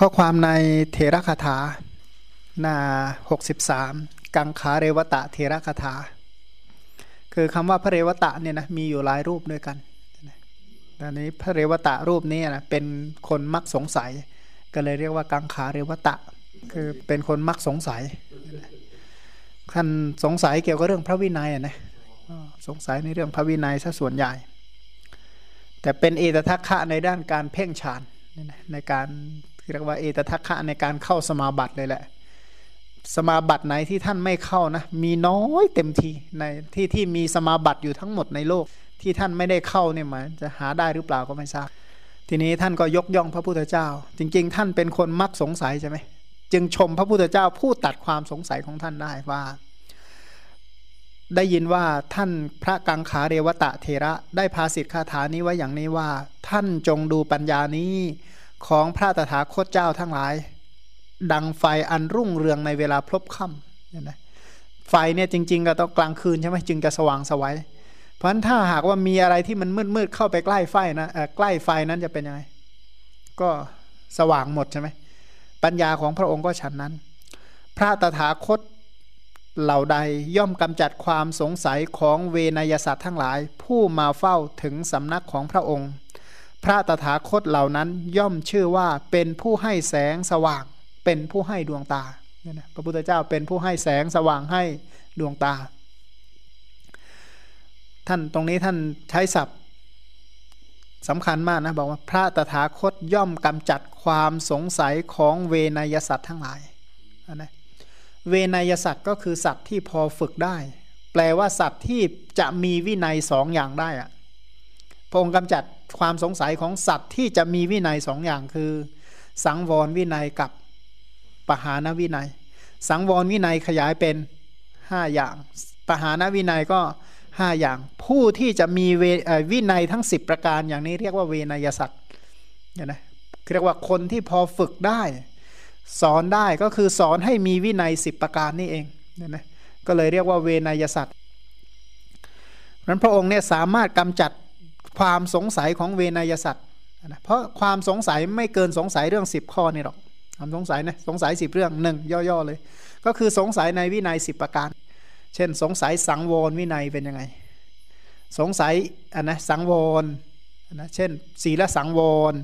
ข้อความในเทระคาถาหน้า63 กังขาเรวตะเทระคาถา คือคำว่าพระเรวตะเนี่ยนะมีอยู่หลายรูปด้วยกันตอนนี้พระเรวตะรูปนี้นะเป็นคนมักสงสัย ก็เลยเรียกว่ากังขาเรวตะ คือเป็นคนมักสงสัยท่านสงสัยเกี่ยวกับเรื่องพระวินัยนะสงสัยในเรื่องพระวินัยซะส่วนใหญ่ แต่เป็นเอตทัคคะในด้านการเพ่งฌานในการ เรียกว่าเอตทัคคะในการเข้าสมาบัติเลยแหละ สมาบัติไหนที่ท่านไม่เข้านะ มีน้อยเต็มทีในที่ที่มีสมาบัติอยู่ทั้งหมดในโลกที่ท่านไม่ได้เข้าเนี่ยหมายจะหาได้หรือเปล่าก็ไม่ทราบ ทีนี้ท่านก็ยกย่องพระพุทธเจ้า จริง ๆ ท่านเป็นคนมักสงสัยใช่ไหมจึงชมพระพุทธเจ้าผู้ตัดความสงสัยของท่านได้ว่า ได้ยินว่าท่านพระกังขาเรวตะเทระได้พาสิทธิคาถานี้ไว้อย่างนี้ว่า ท่านจงดูปัญญานี้ ของพระตถาคตเจ้าทั้งหลาย ดังไฟอันรุ่งเรืองในเวลาพลบค่ำเนี่ยนะไฟเนี่ยจริง ๆ ก็ต้องกลางคืนใช่ไหมจึงจะสว่างสวัยเพราะฉะนั้นถ้าหากว่ามีอะไรที่มันมืดๆเข้าไปใกล้ไฟนะใกล้ไฟนั้นจะเป็นยังไง ก็สว่างหมดใช่ไหมปัญญาของพระองค์ก็ฉันนั้น พระตถาคตเหล่าใดย่อมกำจัดความสงสัยของเวนยสัตว์ทั้งหลาย ผู้มาเฝ้าถึงสำนักของพระองค์ พระตถาคตเหล่านั้นย่อมชื่อว่าเป็นผู้ให้แสงสว่าง เป็นผู้ให้ดวงตาเนี่ยนะพระพุทธเจ้าเป็นผู้ให้แสงสว่างให้ดวงตา ท่านตรงนี้ท่านใช้ศัพท์สำคัญมากนะบอกว่าพระตถาคตย่อมกำจัดความสงสัยของเวนยสัตว์ทั้งหลายนะเวนยสัตว์ก็คือสัตว์ที่พอฝึกได้ แปลว่าสัตว์ที่จะมีวินัยสองอย่างได้อะพระองค์กำจัด ความสงสัยของสัตว์ที่จะมีวินัยสองอย่างคือ สังวรวินัยกับปหานวินัย สังวรวินัยขยายเป็นห้าอย่าง ปหานวินัยก็ห้าอย่าง ผู้ที่จะมีวินัยทั้ง 10 ประการอย่างนี้เรียกว่าเวนยสัตว์เนี่ยนะเรียกว่าคนที่พอฝึกได้ สอนได้ก็คือสอนให้มีวินัย 10 ประการนี่เองเนี่ยนะก็เลยเรียกว่าเวนยสัตว์นั้นพระองค์เนี่ยสามารถกำจัด ความสงสัยของเวนยสัตว์นะเพราะความสงสัยไม่เกินสงสัยเรื่อง 10 ข้อนี่หรอกความสงสัยนะสงสัย 10 เรื่องหนึ่งย่อๆเลย ก็คือสงสัยในวินัย 10 ประการ เช่น สงสัยสังวรวินัยเป็นยังไง สงสัยอันนะสังวรนะเช่นศีลสังวร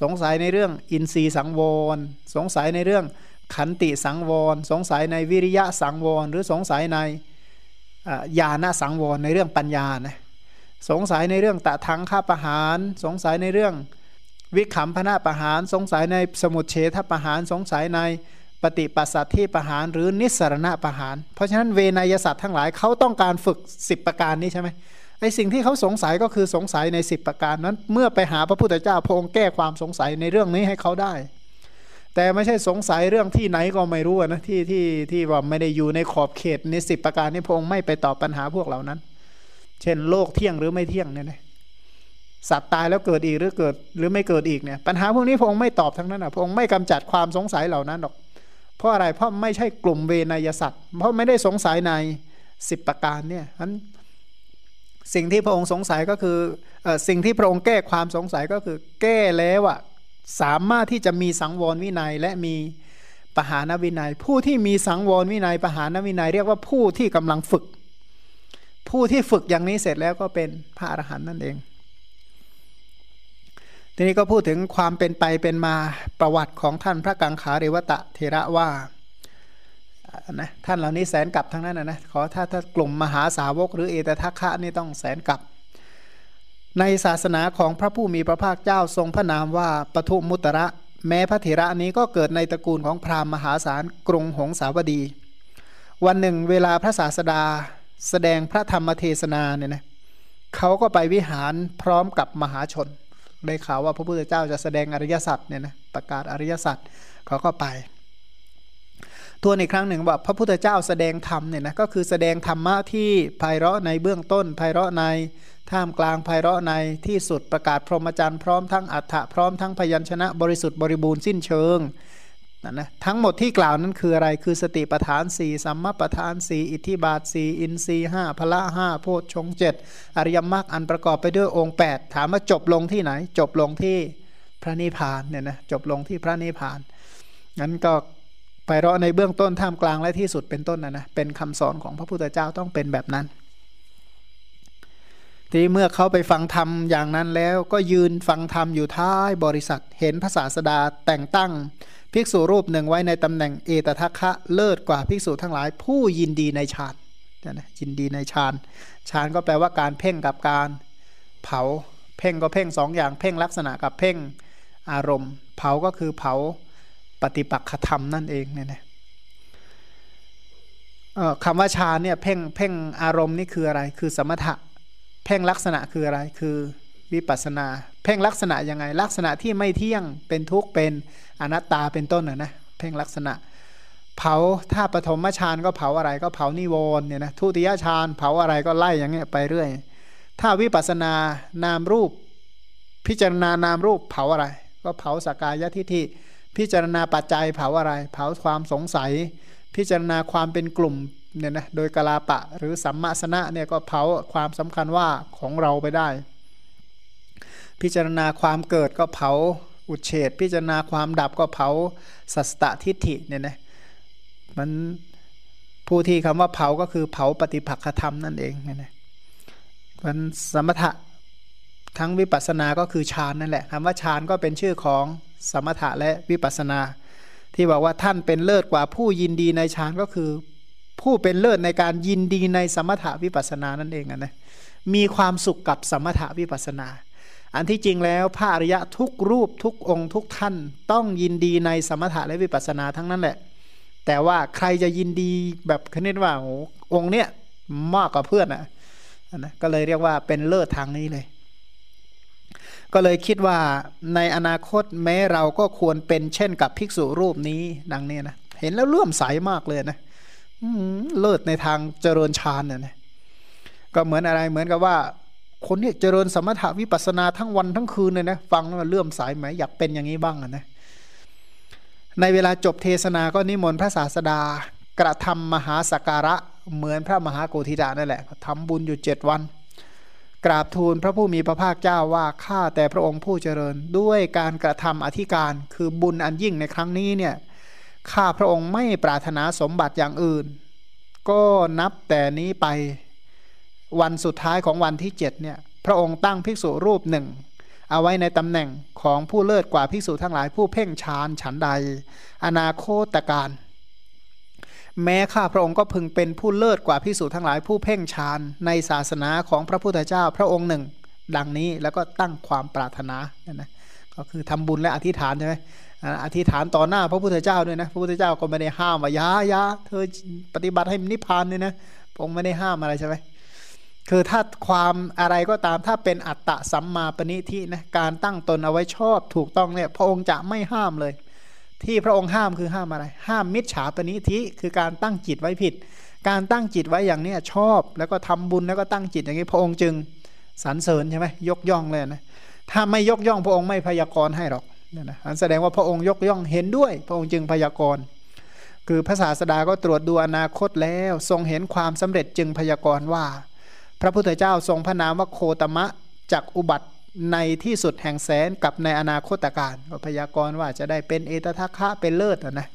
สงสัยในเรื่องอินทรีย์สังวร สงสัยในเรื่องขันติสังวร สงสัยในวิริยะสังวร หรือสงสัยในญาณสังวรในเรื่องปัญญานะ สงสัยในเรื่องตะทังข้าประหาร สงสัยในเรื่องวิขำพนาประหาร สงสัยในสมุทเฉทประหาร สงสัยในปฏิปัสสัตที่ประหารหรือนิสรณะประหาร เพราะฉะนั้นเวนยสัตว์ทั้งหลายเขาต้องการฝึก 10 ประการนี้ใช่ไหมไอสิ่งที่เขาสงสัยก็คือสงสัยใน 10 ประการนั้น เมื่อไปหาพระพุทธเจ้าพระองค์แก้ความสงสัยในเรื่องนี้ให้เขาได้ แต่ไม่ใช่สงสัยเรื่องที่ไหนก็ไม่รู้นะที่ที่ที่ว่าไม่ได้อยู่ในขอบเขตในสิประการนี้พระองค์ไม่ไปตอบปัญหาพวกเหล่านั้น เช่น โลกเที่ยงหรือไม่เที่ยงเนี่ยนะสัตว์ตายแล้วเกิดอีกหรือเกิดหรือไม่เกิดอีกเนี่ย ปัญหาพวกนี้พระองค์ไม่ตอบทั้งนั้นอะพระองค์ไม่กำจัดความสงสัยเหล่านั้นหรอกเพราะอะไรเพราะไม่ใช่กลุ่มเวนยสัตว์ เพราะไม่ได้สงสัยในสิบประการเนี่ยนั้นสิ่งที่พระองค์สงสัยก็คือสิ่งที่พระองค์แก้ความสงสัยก็คือแก้แล้วอะสามารถที่จะมีสังวรวินัยและมีปหานวินัย ผู้ที่มีสังวรวินัยปหานวินัย เรียกว่าผู้ที่กำลังฝึก ผู้ที่ฝึกอย่างนี้เสร็จแล้วก็เป็นพระอรหันต์นั่นเอง ทีนี้ก็พูดถึงความเป็นไปเป็นมาประวัติของท่านพระกังขาเรวตะเทระว่านะท่านเหล่านี้แสนกลับทั้งนั้นนะนะขอถ้าถ้ากลุ่มมหาสาวกหรือเอตทัคคะนี่ต้องแสนกลับ ในศาสนาของพระผู้มีพระภาคเจ้าทรงพระนามว่าปทุมุตระ แม้พระเถระนี้ก็เกิดในตระกูลของพราหมณ์มหาศาลกรุงหงสาวดี วันหนึ่งเวลาพระศาสดา แสดงพระธรรมเทศนาเนี่ยนะเขาก็ไปวิหารพร้อมกับมหาชนได้ข่าวว่าพระพุทธเจ้าจะแสดงอริยสัจเนี่ยนะประกาศอริยสัจเขาก็ไปทวนอีกครั้งหนึ่งว่าพระพุทธเจ้าแสดงธรรมเนี่ยนะก็คือแสดงธรรมะที่ไพเราะในเบื้องต้นไพเราะในท่ามกลางไพเราะในที่สุดประกาศพรหมจรรย์พร้อมทั้งอัฏฐะพร้อมทั้งพยัญชนะบริสุทธิ์บริบูรณ์สิ้นเชิง นะนะทั้งหมดที่กล่าวนั้นคืออะไรคือสติปทานสี่สัมมาปทานสี่อิทธิบาทสี่อินทรีห้าพละห้าโพชฌงเจ็ดอริยมรรคอันประกอบไปด้วยองค์ 8 ถามว่าจบลงที่ไหน จบลงที่พระนิพพานเนี่ยนะจบลงที่พระนิพพานงั้นก็ไปเราะในเบื้องต้นท่ามกลางและที่สุดเป็นต้นนะนะเป็นคำสอนของพระพุทธเจ้าต้องเป็นแบบนั้น ทีเมื่อเขาไปฟังธรรมอย่างนั้นแล้วก็ยืนฟังธรรมอยู่ท้ายบริษัท เห็นพระศาสดาแต่งตั้ง ภิกษุรูปหนึ่งไว้ในตำแหน่งเอตทัคคะเลิศกว่าภิกษุทั้งหลาย ผู้ยินดีในฌานนะยินดีในฌานฌานก็แปลว่าการเพ่งกับการเผา เพ่งก็เพ่งสองอย่างเพ่งลักษณะกับเพ่งอารมณ์ เผาก็คือเผาปฏิปักษธรรมนั่นเองเนี่ยนะคำว่าฌานเนี่ยเพ่งเพ่งอารมณ์นี่คืออะไร คือสมถะ เพ่งลักษณะคืออะไร คือวิปัสนา เพ่งลักษณะยังไง ลักษณะที่ไม่เที่ยงเป็นทุกข์เป็นอนัตตาเป็นต้นนะนะเพ่งลักษณะ เผาถ้าปฐมฌานก็เผาอะไรก็เผานิวรณ์เนี่ยนะทุติยฌานเผาอะไรก็ไล่อย่างเงี้ยไปเรื่อย ถ้าวิปัสนานามรูป พิจารณานามรูปเผาอะไร ก็เผาสกายทิฏฐิพิจารณาปัจจัยเผาอะไร เผาความสงสัย พิจารณาความเป็นกลุ่มเนี่ยนะโดยกลาปะหรือสัมมาสนะเนี่ยก็เผาความสำคัญว่าของเราไปได้ พิจารณาความเกิดก็เผาอุเฉดพิจารณาความดับก็เผาสัสตทิฏฐิเนี่ยนะมันผู้ที่คำว่าเผาก็คือเผาปฏิปักษธรรมนั่นเองเนี่ยนะมันสมถะทั้งวิปัสสนาก็คือฌานนั่นแหละคำว่าฌานก็เป็นชื่อของสมถะและวิปัสสนา ที่บอกว่าท่านเป็นเลิศกว่าผู้ยินดีในฌานก็คือ ผู้เป็นเลิศในการยินดีในสมถะวิปัสสนานั่นเองนะมีความสุขกับสมถะวิปัสสนา อันที่จริงแล้วพระอริยะทุกรูปทุกองค์ทุกท่านต้องยินดีในสมถะและวิปัสสนาทั้งนั้นแหละ แต่ว่าใครจะยินดีแบบคณิตว่าโอ้องค์เนี้ยมากกว่าเพื่อนอะนะก็เลยเรียกว่าเป็นเลิศทางนี้เลย ก็เลยคิดว่าในอนาคตแม้เราก็ควรเป็นเช่นกับภิกษุรูปนี้ดังนี้นะเห็นแล้วเลื่อมใสมากเลยนะเลิศในทางเจริญฌานเนี่ยนะก็เหมือนอะไรเหมือนกับว่า คนนี้เจริญสมถะวิปัสนาทั้งวันทั้งคืนเลยนะฟังแล้วเลื่อมใสไหมอยากเป็นอย่างนี้บ้างนะในเวลาจบเทศนาก็นิมนต์พระศาสดากระทำมหาสักการะเหมือนพระมหาโกธิดานั่นแหละทำบุญอยู่เจ็ดวัน กราบทูลพระผู้มีพระภาคเจ้าว่าข้าแต่พระองค์ผู้เจริญด้วยการกระทำอธิการคือบุญอันยิ่งในครั้งนี้เนี่ยข้าพระองค์ไม่ปรารถนาสมบัติอย่างอื่น ก็นับแต่นี้ไป วันสุดท้ายของวันที่เจ็ดเนี่ยพระองค์ตั้งภิกษุรูปหนึ่งเอาไว้ในตำแหน่งของผู้เลิศกว่าภิกษุทั้งหลายผู้เพ่งฌานฉันใด อนาโคตการ แม้ข้าพระองค์ก็พึงเป็นผู้เลิศกว่าพิสูจทั้งหลายผู้เพ่งฌานในศาสนาของพระพุทธเจ้าพระองค์หนึ่ง ดังนี้แล้วก็ตั้งความปรารถนาเนี่ยนะก็คือทำบุญและอธิษฐานใช่ไหมอธิษฐานต่อหน้าพระพุทธเจ้าด้วยนะพระพุทธเจ้าก็ไม่ได้ห้ามว่ายายาเธอปฏิบัติให้นิพพานเนี่ยนะพระองค์ไม่ได้ห้ามอะไรใช่ไหม คือถ้าความอะไรก็ตามถ้าเป็นอัตตะสัมมาปณิทินะการตั้งตนเอาไว้ชอบถูกต้องเนี่ยพระองค์จะไม่ห้ามเลย ที่พระองค์ห้ามคือห้ามอะไร ห้ามมิจฉาปณิธิคือการตั้งจิตไว้ผิด การตั้งจิตไว้อย่างนี้ชอบแล้วก็ทำบุญแล้วก็ตั้งจิตอย่างนี้พระองค์จึงสรรเสริญใช่ไหมยกย่องเลยนะถ้าไม่ยกย่องพระองค์ไม่พยากรณ์ให้หรอกนี่นะแสดงว่าพระองค์ยกย่องเห็นด้วย พระองค์จึงพยากรณ์คือพระศาสดาก็ตรวจดูอนาคตแล้ว ทรงเห็นความสำเร็จจึงพยากรณ์ว่า ระพุทธเจ้าทรงพระนามว่าโคตมะจากอุบัติในที่สุดแห่งแสนกับในอนาคตการพยากรณ์ว่าจะได้เป็นเอตทัคคะเป็นเลิศนะ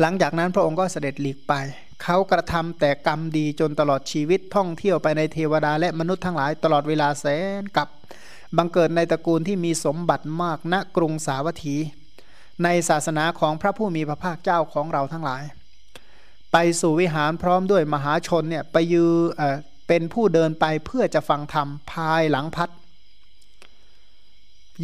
หลังจากนั้นพระองค์ก็เสด็จหลีกไป เขากระทำแต่กรรมดีจนตลอดชีวิตท่องเที่ยวไปในเทวดาและมนุษย์ทั้งหลายตลอดเวลาแสนกับบังเกิดในตระกูลที่มีสมบัติมากณกรุงสาวัตถี ในศาสนาของพระผู้มีพระภาคเจ้าของเราทั้งหลาย ไปสู่วิหารพร้อมด้วยมหาชนเนี่ยไปยืเอเป็นผู้เดินไปเพื่อจะฟังธรรมภายหลังพัด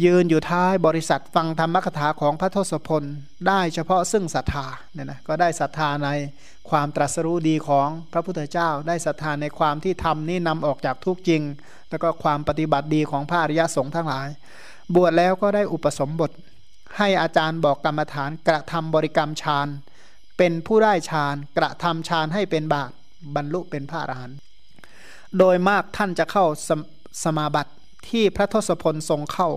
ยืนอยู่ท้ายบริษัทฟังธรรมกถาของพระทศพล ได้เฉพาะซึ่งศรัทธาเนี่ยนะก็ได้ศรัทธาในความตรัสรู้ดีของพระพุทธเจ้า ได้ศรัทธาในความที่ทำนี่นำออกจากทุกจริง แล้วก็ความปฏิบัติดีของพระอริยสงฆ์ทั้งหลาย บวชแล้วก็ได้อุปสมบท ให้อาจารย์บอกกรรมฐานกระทำบริกรรมฌาน เป็นผู้ได้ฌานกระทำฌานให้เป็นบาตบรรลุเป็นพระอรหันต์โดยมากท่านจะเข้าสสมาบัติที่พระทศพลทรงเข้า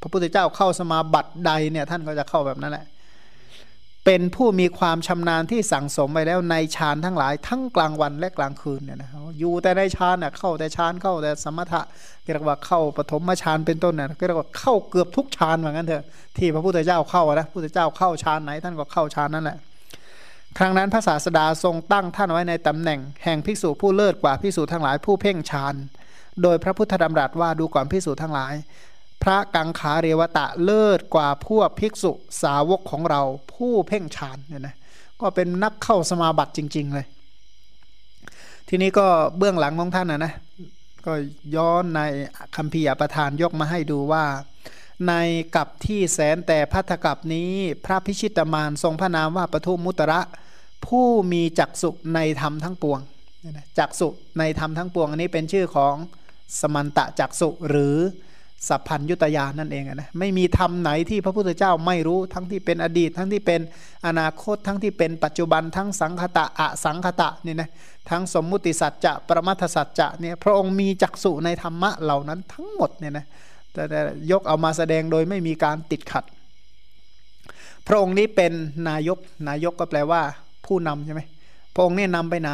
พระพุทธเจ้าเข้าสมาบัติใดเนี่ยท่านก็จะเข้าแบบนั้นแหละ เป็นผู้มีความชำนาญที่สั่งสมไปแล้วในฌานทั้งหลายทั้งกลางวันและกลางคืนเนี่ยนะอยู่แต่ในฌานน่ะเข้าแต่ฌานเข้าแต่สมถะเรียกว่าเข้าปฐมฌานเป็นต้นน่ะเรียกว่าเข้าเกือบทุกฌานเหมือนกันเถอะที่พระพุทธเจ้าเข้านะพระพุทธเจ้าเข้าฌานไหนท่านก็เข้าฌานนั่นแหละ ครั้งนั้นพระศาสดาทรงตั้งท่านไว้ในตำแหน่ง แห่งภิกษุผู้เลิศกว่าภิกษุทั้งหลายผู้เพ่งฌานโดยพระพุทธดำรัสว่าดูก่อนภิกษุทั้งหลาย พระกังขาเรวตะเลิศกว่าพวกภิกษุสาวกของเราผู้เพ่งฌานเนี่ยนะก็เป็นนักเข้าสมาบัติจริง ๆ เลย ทีนี้ก็เบื้องหลังของท่านนะนะก็ย้อนในคำพียประธานยกมาให้ดูว่า ในกับที่แสนแต่พัทธกับนี้ พระพิชิตมารทรงพระนามว่าปทุมมุตระ ผู้มีจักสุในธรรมทั้งปวงจักสุในธรรมทั้งปวง อันนี้เป็นชื่อของสมันตะจักสุหรือสัพพัญยุตยานั่นเองนะไม่มีธรรมไหนที่พระพุทธเจ้าไม่รู้ทั้งที่เป็นอดีต ทั้งที่เป็นอนาคตทั้งที่เป็นปัจจุบันทั้งสังคตะอสังคตะนี่นะทั้งสมมุติสัจจะประมัทสัจจะเนี่ยพระองค์มีจักสุในธรรมะเหล่านั้นทั้งหมดเนี่ยนะแต่ยกเอามาแสดงโดยไม่มีการติดขัด พระองค์นี้เป็นนายกนายกก็แปลว่า ผู้นำใช่ไหมพระองค์นี่นำไปไหน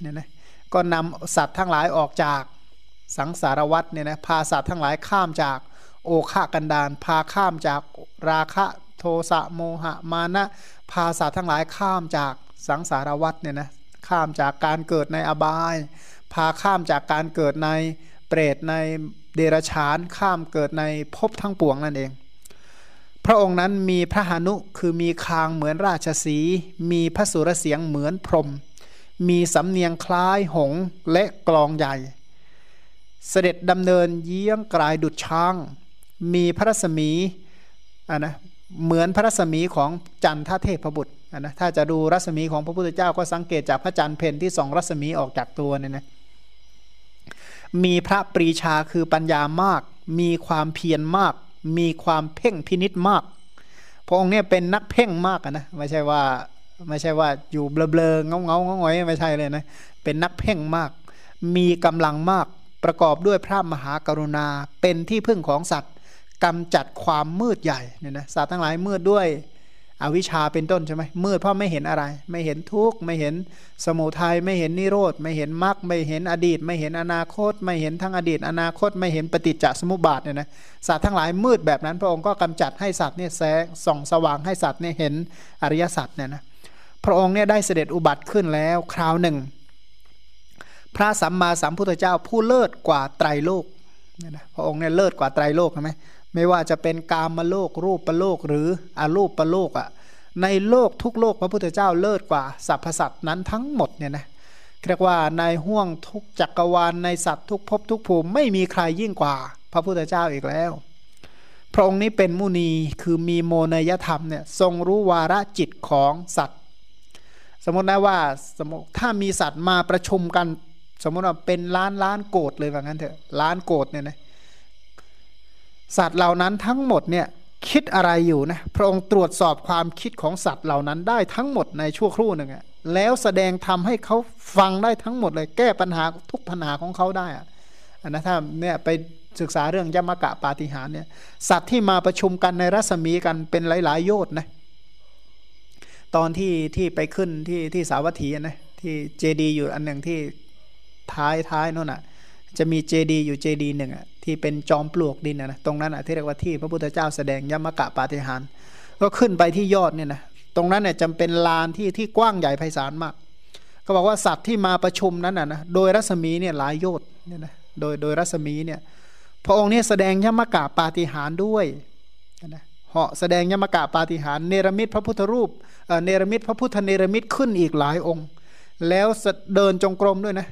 เนี่ยนะก็นำสัตว์ทั้งหลายออกจากสังสารวัตเนี่ยนะพาสัตว์ทั้งหลายข้ามจากโอฆากันดานพาข้ามจากราคะโทสะโมหะมานะพาสัตว์ทั้งหลายข้ามจากสังสารวัตเนี่ยนะข้ามจากการเกิดในอบาย พาข้ามจากการเกิดในเปรตในเดรัจฉานข้ามเกิดในภพทั้งปวงนั่นเอง พระองค์นั้นมีพระหานุคือมีคางเหมือนราชสี มีพระสุรเสียงเหมือนพรม มีสำเนียงคล้ายหงและกลองใหญ่ เสด็จดำเนินเยี่ยงกลายดุจช้าง มีพระรัศมีอะนะเหมือนพระรัศมีของจันทเทพบุตรอะนะถ้าจะดูรัศมีของพระพุทธเจ้าก็สังเกตจากพระจันทร์เพนที่สองรัศมีออกจากตัวเนี่ยนะมีพระปรีชาคือปัญญามาก มีความเพียรมาก มีความเพ่งพินิษมาก พระองค์เนี่ยเป็นนักเพ่งมากนะไม่ใช่ว่าไม่ใช่ว่าอยู่เบลอๆเงาเงาเงอยไม่ใช่เลยนะเป็นนักเพ่งมาก มีกำลังมากประกอบด้วยพระมหากรุณาเป็นที่พึ่งของสัตว์กำจัดความมืดใหญ่เนี่ยนะสัตว์ทั้งหลายมืดด้วย อวิชชาเป็นต้นใช่ไหมมืดเพราะไม่เห็นอะไร ไม่เห็นทุกข์ไม่เห็นสมุทัยไม่เห็นนิโรธไม่เห็นมรรคไม่เห็นอดีต ไม่เห็นอนาคต ไม่เห็นทั้งอดีต อนาคต ไม่เห็นปฏิจจสมุปบาทเนี่ยนะสัตว์ทั้งหลายมืดแบบนั้น พระองค์ก็กำจัดให้สัตว์เนี่ยแสงส่องสว่างให้สัตว์เนี่ยเห็นอริยสัจเนี่ยนะพระองค์เนี่ยได้เสด็จอุบัติขึ้นแล้วคราวหนึ่ง พระสัมมาสัมพุทธเจ้าผู้เลิศกว่าไตรโลกเนี่ยนะพระองค์เนี่ยเลิศกว่าไตรโลกใช่ไหม ไม่ว่าจะเป็นกามโลกรูปประโลกหรืออรูปประโลกอะ่ะในโลกทุกโลกพระพุทธเจ้าเลิศกว่าสรรพสัตว์นั้นทั้งหมดเนี่ยนะเรียกว่าในห่วงทุกจักรวาลในสัตว์ทุกภพทุกภูมิไม่มีใครยิ่งกว่า พระพุทธเจ้าอีกแล้ว พระองค์นี้เป็นมุนีคือมีโมนยธรรมเนี่ยทรงรู้วาระจิตของสัตว์ สมมตินะว่าสมมติถ้ามีสัตว์มาประชุมกัน สมมติว่าเป็นล้านล้านโกดเลยว่างั้นเถอะล้านโกดเนี่ยนะ สัตว์เหล่านั้นทั้งหมดเนี่ยคิดอะไรอยู่นะพระองค์ตรวจสอบความคิดของสัตว์เหล่านั้นได้ทั้งหมดในชั่วครู่หนึ่งอะแล้วแสดงทำให้เขาฟังได้ทั้งหมดเลยแก้ปัญหาทุกปัญหาของเขาได้อะอันนะถ้าเนี่ยไปศึกษาเรื่องยมกะปาฏิหารเนี่ยสัตว์ที่มาประชุมกันในรัศมีกันเป็นหลาย ๆ โยชน์นะตอนที่ที่ไปขึ้นที่ที่สาวัตถีนะที่เจดีอยู่อันหนึ่งที่ท้ายท้ายนั่นอะจะมีเจดีอยู่เจดีหนึ่งอะ ที่เป็นจอมปลวกดินนะตรงนั้นอะที่เรียกว่าที่พระพุทธเจ้าแสดงยมกะปาฏิหารก็ขึ้นไปที่ยอดเนี่ยนะตรงนั้นเนี่ยจำเป็นลานที่ที่กว้างใหญ่ไพศาลมากก็บอกว่าสัตว์ที่มาประชุมนั้นอะนะโดยรัศมีเนี่ยหลายโยชน์เนี่ยนะโดยโดยรัศมีเนี่ยพระองค์เนี่ยแสดงยมกะปาฏิหารด้วยนะเหาะแสดงยมกะปาฏิหารเนรมิตพระพุทธรูปเนรมิตพระพุทธเนรมิตขึ้นอีกหลายองค์ แล้วเดินจงกรมด้วยนะ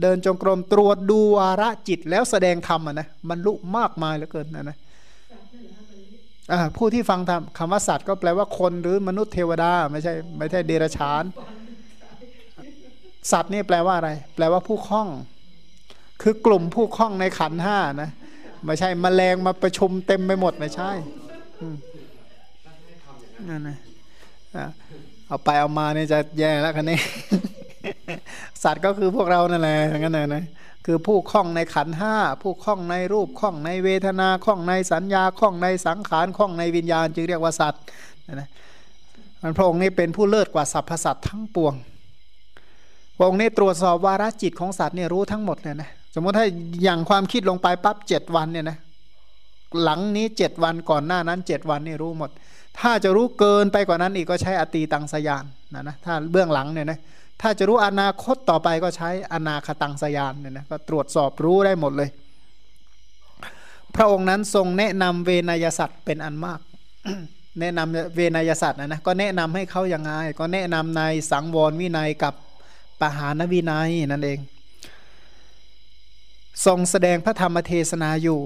เดินจงกรมตรวจดูวาระจิตแล้วแสดงธรรมอะนะบรรลุมากมายเหลือเกินนะนะผู้ที่ฟังธรรมคำว่าสัตว์ก็แปลว่าคนหรือมนุษย์เทวดาไม่ใช่ไม่ใช่เดรัจฉาน สัตว์นี่แปลว่าอะไร แปลว่าผู้คล้อง คือกลุ่มผู้คล้องในขันห้านะไม่ใช่มแมลงมาประชุมเต็มไปหมดไม่ใช่นั่นนะเอาไปเอามาเนี่ยจะแย่แล้วคันนี้ สัตว์ก็คือพวกเรานั่นแหละอย่างนั้นนะคือผู้คล้องในขันห้าผู้คล้องในรูปคล้องในเวทนาคล้องในสัญญาคล้องในสังขารคล้องในวิญญาณ จึงเรียกว่าสัตว์นะมันพระองค์นี่เป็นผู้เลิศกว่าสรรพสัตว์ทั้งปวงพระองค์นี่ตรวจสอบวาระจิตของสัตว์เนี่ยรู้ทั้งหมดเลยนะสมมติถ้าอย่างความคิดลงไปปั๊บเจ็ดวันเนี่ยนะหลังนี้เจ็ดวันก่อนหน้านั้นเจ็ดวันนี่รู้หมด ถ้าจะรู้เกินไปกว่านั้นอีกก็ใช้อตีตังสยานนะนะถ้าเบื้องหลังเนี่ยนะ ถ้าจะรู้อนาคตต่อไปก็ใช้อนาคตังสยานเนี่ยนะก็ตรวจสอบรู้ได้หมดเลย พระองค์นั้นทรงแนะนำเวนยสัตว์เป็นอันมาก แนะนำเวนยสัตว์นะนะก็แนะนำให้เขาอย่างไง ก็แนะนำในสังวรวินัยกับปหานวินัยนั่นเอง ทรงแสดงพระธรรมเทศนาอยู่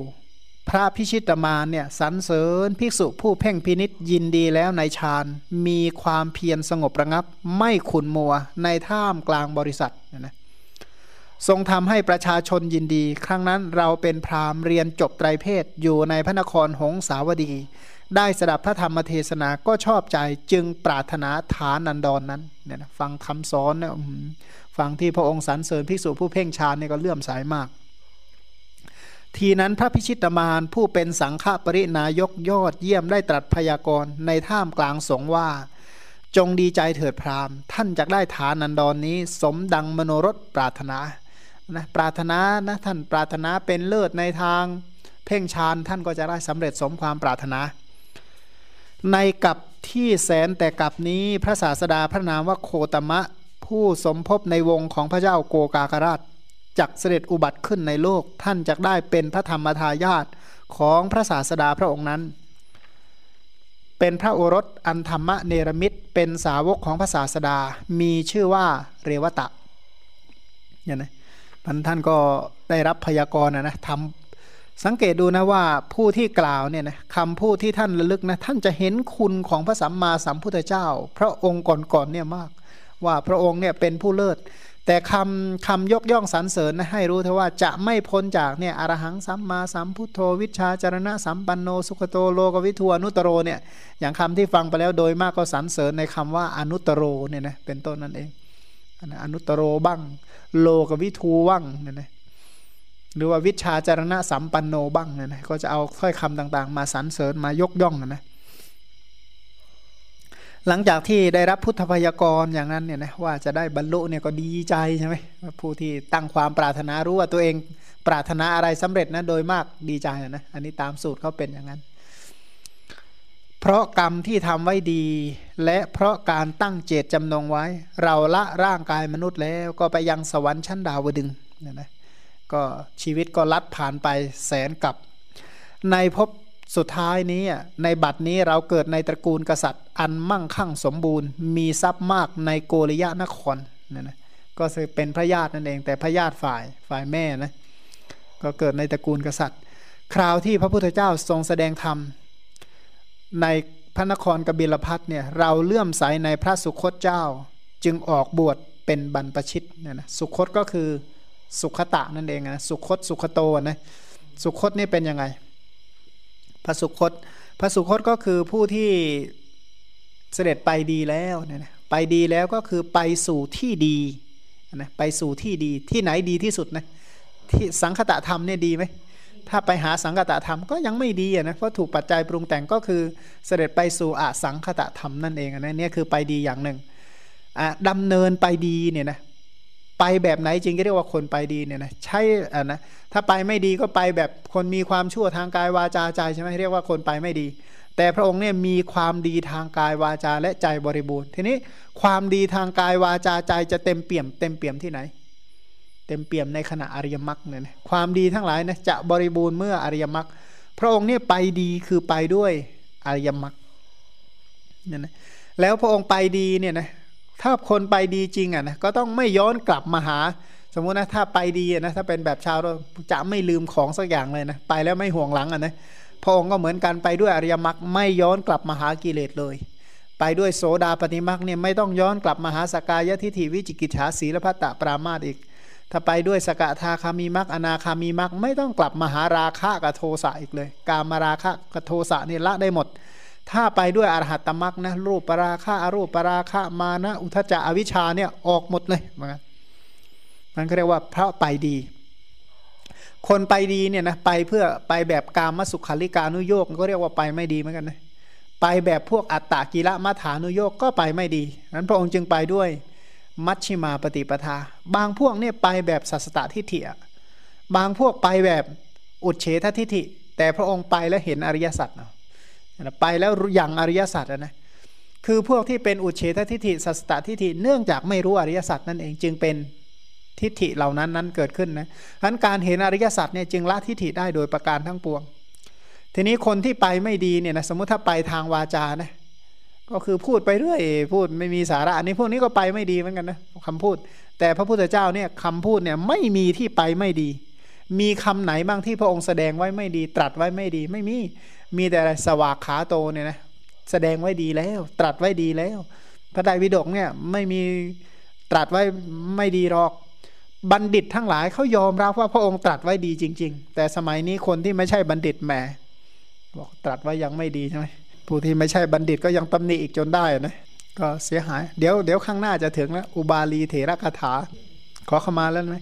พระพิชิตมารเนี่ยสรรเสริญภิกษุผู้เพ่งพินิษยินดีแล้วในฌานมีความเพียรสงบระงับ ไม่ขุนมัวในท่ามกลางบริษัทนะทรงทำให้ประชาชนยินดี ครั้งนั้นเราเป็นพราหมณ์เรียนจบไตรเพศอยู่ในพระนครหงสาวดี ได้สดับพระธรรมเทศนาก็ชอบใจจึงปรารถนาฐานันดรนนั้นเนี่ยนะฟังคำสอนเนี่ยฟังที่พระองค์สรรเสริญภิกษุผู้เพ่งฌานเนี่ยก็เลื่อมสายมาก ทีนั้นพระพิชิตมารผู้เป็นสังฆปรินายกยอดเยี่ยมได้ตรัสพยากรณ์ในท่ามกลางสงว่า จงดีใจเถิดพรามท่านจะได้ฐานันดรนนี้ สมดังมโนรสปรารถนานะปรารถนานะท่านปรารถนาเป็นเลิศในทาง เพ่งฌานท่านก็จะได้สำเร็จสมความปรารถนา ในกับที่แสนแต่กับนี้พระศาสดาพระนามว่าโคตมะ ผู้สมภพในวงของพระเจ้าโกกากราช จักเสด็จอุบัติขึ้นในโลก ท่านจะได้เป็นพระธรรมทายาทของพระศาสดาพระองค์นั้น เป็นพระโอรสอันธรรมะเนรมิตเป็นสาวกของพระศาสดา มีชื่อว่าเรวตะเนี่ยนะท่านก็ได้รับพยากรณ์นะทำสังเกตดูนะว่าผู้ที่กล่าวเนี่ยนะคำพูดที่ท่านระลึกนะท่านจะเห็นคุณของพระสัมมาสัมพุทธเจ้า พระองค์ก่อนๆเนี่ยมาก ว่าพระองค์เนี่ยเป็นผู้เลิศ แต่คำคำยกย่องสรรเสริญนะให้รู้เถอะว่าจะไม่พ้นจากเนี่ยอรหังสัมมาสัมพุทโธวิชาจารณะสัมปันโนสุขโตโลกวิทูอนุตโรเนี่ยอย่างคำที่ฟังไปแล้วโดยมากก็สรรเสริญในคำว่าอนุตโรเนี่ยนะเป็นต้นนั่นเองอนุตโรบ้าง โลกวิทูว่างเนี่ยนะหรือว่าวิชาจารณะสัมปันโนบ้างเนี่ยนะก็จะเอาค่อยคำต่างๆ มาสรรเสริญมายกย่องนะนะ หลังจากที่ได้รับพุทธพยากรอย่างนั้นเนี่ยนะว่าจะได้บรรลุเนี่ยก็ดีใจใช่ไหมผู้ที่ตั้งความปรารถนารู้ว่าตัวเองปรารถนาอะไรสำเร็จนะโดยมากดีใจนะอันนี้ตามสูตรเขาเป็นอย่างนั้น เพราะกรรมที่ทำไว้ดี และเพราะการตั้งเจตจำนงไว้ เราละร่างกายมนุษย์แล้วก็ไปยังสวรรค์ชั้นดาวดึงเนี่ยนะก็ชีวิตก็ลัดผ่านไปแสนกับในภพ สุดท้ายนี้ในบัดนี้เราเกิดในตระกูลกษัตริย์ อันมั่งคั่งสมบูรณ์ มีทรัพย์มากในโกริยะนครนี่นะก็เป็นพระญาตินั่นเอง แต่พระญาติฝ่ายฝ่ายแม่นะก็เกิดในตระกูลกษัตริย์ คราวที่พระพุทธเจ้าทรงแสดงธรรม ในพระนครกบิลพัทเนี่ยเราเลื่อมใสในพระสุคตเจ้า จึงออกบวชเป็นบรรพชิตเนี่ยนะสุคตก็คือสุขตะนั่นเองนะสุขตสุขโตนะสุขตนี่เป็นยังไง พระสุคต พระสุคตก็คือผู้ที่เสด็จไปดีแล้วเนี่ยนะไปดีแล้วก็คือไปสู่ที่ดีนะไปสู่ที่ดีที่ไหนดีที่สุดนะที่สังคตะธรรมเนี่ยดีไหมถ้าไปหาสังคตะธรรมก็ยังไม่ดีนะเพราะถูกปัจจัยปรุงแต่งก็คือเสด็จไปสู่อสังคตะธรรมนั่นเองนะนี่คือไปดีอย่างหนึ่งดำเนินไปดีเนี่ยนะ ไปแบบไหนจริงก็เรียกว่าคนไปดีเนี่ยนะใช่อ่านะถ้าไปไม่ดีก็ไปแบบคนมีความชั่วทางกายวาจาใจใช่ไหมเรียกว่าคนไปไม่ดี แต่พระองค์เนี่ยมีความดีทางกายวาจาและใจบริบูรณ์ ทีนี้ความดีทางกายวาจาใจจะเต็มเปี่ยม เต็มเปี่ยมที่ไหน เต็มเปี่ยมในขณะอริยมรรคเนี่ยนะความดีทั้งหลายนะจะบริบูรณ์เมื่ออริยมรรคพระองค์เนี่ยไปดีคือไปด้วยอริยมรรคเนี่ยนะแล้วพระองค์ไปดีเนี่ยนะ ถ้าคนไปดีจริงอะนะก็ต้องไม่ย้อนกลับมาหา สมมุตินะถ้าไปดีนะถ้าเป็นแบบชาวเราจะไม่ลืมของสักอย่างเลยนะไปแล้วไม่ห่วงหลังอะนะพระองค์ก็เหมือนกันไปด้วยอริยมรรคไม่ย้อนกลับมาหากิเลสเลย ไปด้วยโสดาปฏิมรรคเนี่ยไม่ต้องย้อนกลับมาหาสกายทิฏฐิวิจิกิจฉาสีละพัตตปรามาตอีก ถ้าไปด้วยสกทาคามีมรรคอนาคามีมรรคไม่ต้องกลับมาหาราคะกับโทสะอีกเลย การมาราคะกับโทสะนี่ละได้หมด ถ้าไปด้วยอรหัตตมรักนะรูปปราคะอรูปปราคะมานะ อุทจจะอวิชชาเนี่ยออกหมดเลยเหมือนกันมันก็เรียกว่าพระไปดี คนไปดีเนี่ยนะไปเพื่อไปแบบกามสุขาริการุโยกก็เรียกว่าไปไม่ดีเหมือนกันนะไปแบบพวกอัตตากิละมัฐานุโยกก็ไปไม่ดีนั้นพระองค์จึงไปด้วยมัชชิมาปฏิปทา บางพวกเนี่ยไปแบบสัสตทิฏฐิบางพวกไปแบบอุดเฉททิฏฐิ แต่พระองค์ไปแล้วเห็นอริยสัจเนาะ ไปแล้วอย่างอริยสัจนะคือพวกที่เป็นอุเฉททิฏฐิสัสตทิฏฐิเนื่องจากไม่รู้อริยสัจนั่นเองจึงเป็นทิฏฐิเหล่านั้นนั้นเกิดขึ้นนะฉะนั้นการเห็นอริยสัจเนี่ยจึงละทิฏฐิได้โดยประการทั้งปวง ทีนี้คนที่ไปไม่ดีเนี่ยนะสมมติถ้าไปทางวาจานะก็คือพูดไปเรื่อยพูดไม่มีสาระอันนี้พวกนี้ก็ไปไม่ดีเหมือนกันนะคำพูด แต่พระพุทธเจ้าเนี่ยคำพูดเนี่ยไม่มีที่ไปไม่ดี มีคำไหนบ้างที่พระองค์แสดงไว้ไม่ดี ตรัสไว้ไม่ดีไม่มี มีแต่สวากขาโตเนี่ยนะแสดงไว้ดีแล้ว ตรัสไว้ดีแล้ว พระไตรปิฎกเนี่ยไม่มีตรัสไว้ไม่ดีหรอก บัณฑิตทั้งหลายเขายอมรับว่าพระองค์ตรัสไว้ดีจริง ๆ แต่สมัยนี้คนที่ไม่ใช่บัณฑิตแหมบอกตรัสไว้ยังไม่ดีใช่ไหมผู้ที่ไม่ใช่บัณฑิตก็ยังตำหนิอีกจนได้นะก็เสียหาย เดี๋ยวเดี๋ยวข้างหน้าจะถึงแล้วอุบาลีเถระคาถา ขอเข้ามาแล้วไหม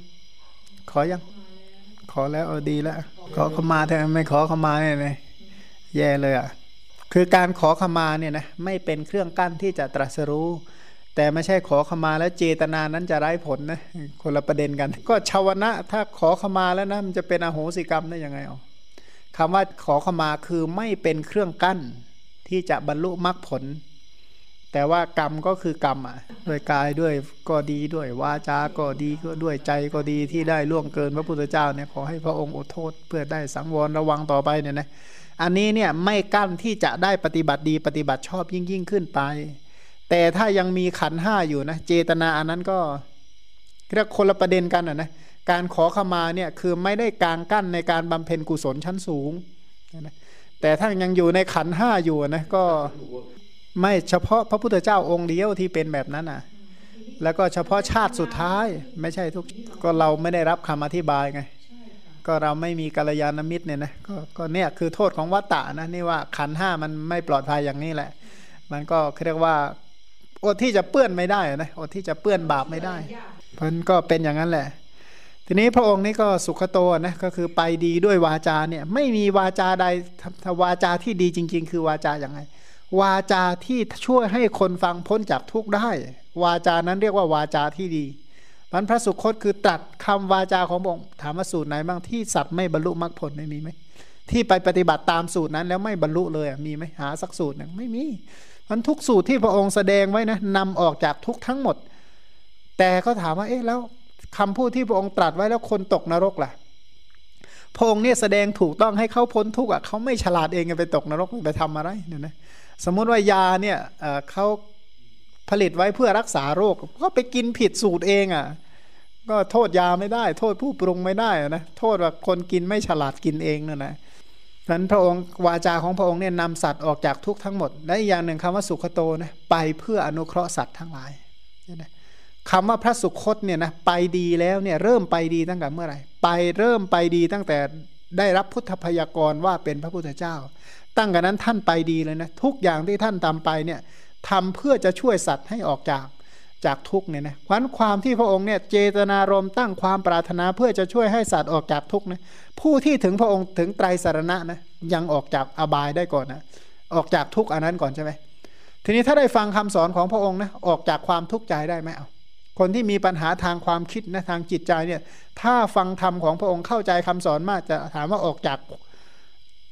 ขอยัง ขอแล้วเออดีแล้ว ขอเข้ามาแทนไม่ขอเข้ามาเนี่ย แย่เลยอะคือการขอขมาเนี่ยนะไม่เป็นเครื่องกั้นที่จะตรัสรู้ แต่ไม่ใช่ขอขมาแล้วเจตนานั้นจะไร้ผลนะคนละประเด็นกัน ก็ชาวนะถ้าขอขมาแล้วนะมันจะเป็นอโหสิกรรมได้ยังไงอ๋อคำว่าขอขมาคือไม่เป็นเครื่องกั้นที่จะบรรลุมรรคผล แต่ว่ากรรมก็คือกรรมอะด้วยกายด้วยก็ดีด้วยวาจาก็ดีก็ด้วยใจก็ดีที่ได้ล่วงเกินพระพุทธเจ้าเนี่ยขอให้พระองค์อดโทษเพื่อได้สังวรระวังต่อไปเนี่ยนะ อันนี้เนี่ยไม่กั้นที่จะได้ปฏิบัติดีปฏิบัติชอบยิ่งยิ่งขึ้นไป แต่ถ้ายังมีขันห้าอยู่นะเจตนาอันนั้นก็เรียกคนละประเด็นกันนะการขอขมาเนี่ยคือไม่ได้กางกั้นในการบำเพ็ญกุศลชั้นสูงนะแต่ถ้ายังอยู่ในขันห้าอยู่นะก็ไม่เฉพาะพระพุทธเจ้าองค์เดียวที่เป็นแบบนั้นอะแล้วก็เฉพาะชาติสุดท้ายไม่ใช่ทุกก็เราไม่ได้รับคำอธิบายไง ก็เราไม่มีกัลยาณมิตรเนี่ยนะก็ก็เนี่ยคือโทษของวัตตะนะนี่ว่าขันห้ามันไม่ปลอดภัยอย่างนี้แหละ มันก็เรียกว่าอดที่จะเปื้อนไม่ได้นะอดที่จะเปื้อนบาปไม่ได้เพราะนั้นก็เป็นอย่างนั้นแหละ ทีนี้พระองค์นี้ก็สุขโตนะก็คือไปดีด้วยวาจาเนี่ยไม่มีวาจาใดวาจาที่ดีจริง ๆ คือวาจาอย่างไรวาจาที่ช่วยให้คนฟังพ้นจากทุกข์ได้ วาจานั้นเรียกว่าวาจาที่ดี มันพระสุคตคือตัดคำวาจาของพระองค์ถามว่าสูตรไหนบ้างที่สัตว์ไม่บรรลุมรรคผลไม่มีไหมที่ไปปฏิบัติตามสูตรนั้นแล้วไม่บรรลุเลยมีไหมหาสักสูตรหนึ่งไม่มีมันทุกสูตรที่พระองค์แสดงไว้นะนำออกจากทุกทั้งหมด แต่เขาถามว่าเอ๊ะแล้วคำพูดที่พระองค์ตรัสไว้แล้วคนตกนรกล่ะพระองค์เนี่ยแสดงถูกต้องให้เขาพ้นทุกข์อะเขาไม่ฉลาดเองไปตกนรกไปทำอะไรเนี่ยนะสมมุติว่ายาเนี่ยเขาผลิตไว้เพื่อรักษาโรคก็ไปกินผิดสูตรเองอะ ก็โทษยาไม่ได้ โทษผู้ปรุงไม่ได้นะโทษว่าคนกินไม่ฉลาดกินเองนั่นนะนั้นพระองค์วาจาของพระองค์เนี่ยนำสัตว์ออกจากทุกทั้งหมดและอีกอย่างหนึ่งคำว่าสุขโตนะไปเพื่ออนุเคราะห์สัตว์ทั้งหลายนะคำว่าพระสุคตเนี่ยนะไปดีแล้วเนี่ยเริ่มไปดีตั้งแต่เมื่อไหร่ไปเริ่มไปดีตั้งแต่ได้รับพุทธพยากรว่าเป็นพระพุทธเจ้า ตั้งแต่นั้นท่านไปดีเลยนะทุกอย่างที่ท่านทำไปเนี่ยทำเพื่อจะช่วยสัตว์ให้ออกจาก จากทุกเนี่ยนะเพราะความที่พระองค์เนี่ยเจตนารมตั้งความปรารถนาเพื่อจะช่วยให้สัตว์ออกจากทุกนะผู้ที่ถึงพระองค์ถึงไตรสารณะนะยังออกจากอบายได้ก่อนนะออกจากทุกอันนั้นก่อนใช่ไหมทีนี้ถ้าได้ฟังคำสอนของพระองค์นะออกจากความทุกข์ใจได้ไหมเอาคนที่มีปัญหาทางความคิดนะทางจิตใจเนี่ยถ้าฟังธรรมของพระองค์เข้าใจคำสอนมากจะถามว่าออกจาก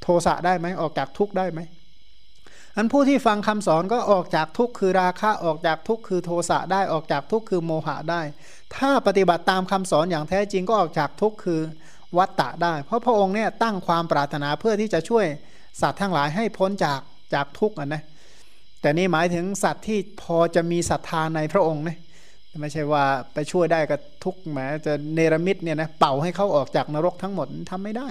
โทสะได้ไหมออกจากทุกข์ได้ไหม อันผู้ที่ฟังคำสอนก็ออกจากทุกข์คือราคะออกจากทุกข์คือโทสะได้ออกจากทุกข์คือโมหะได้ ถ้าปฏิบัติตามคำสอนอย่างแท้จริงก็ออกจากทุกข์คือวัตตะได้ เพราะพระองค์เนี่ยตั้งความปรารถนาเพื่อที่จะช่วยสัตว์ทั้งหลายให้พ้นจากจากทุกข์นะแต่นี่หมายถึงสัตว์ที่พอจะมีศรัทธาในพระองค์นะไม่ใช่ว่าไปช่วยได้กับทุกแหมจะเนรมิตเนี่ยนะเป่าให้เขาออกจากนรกทั้งหมดทำไม่ได้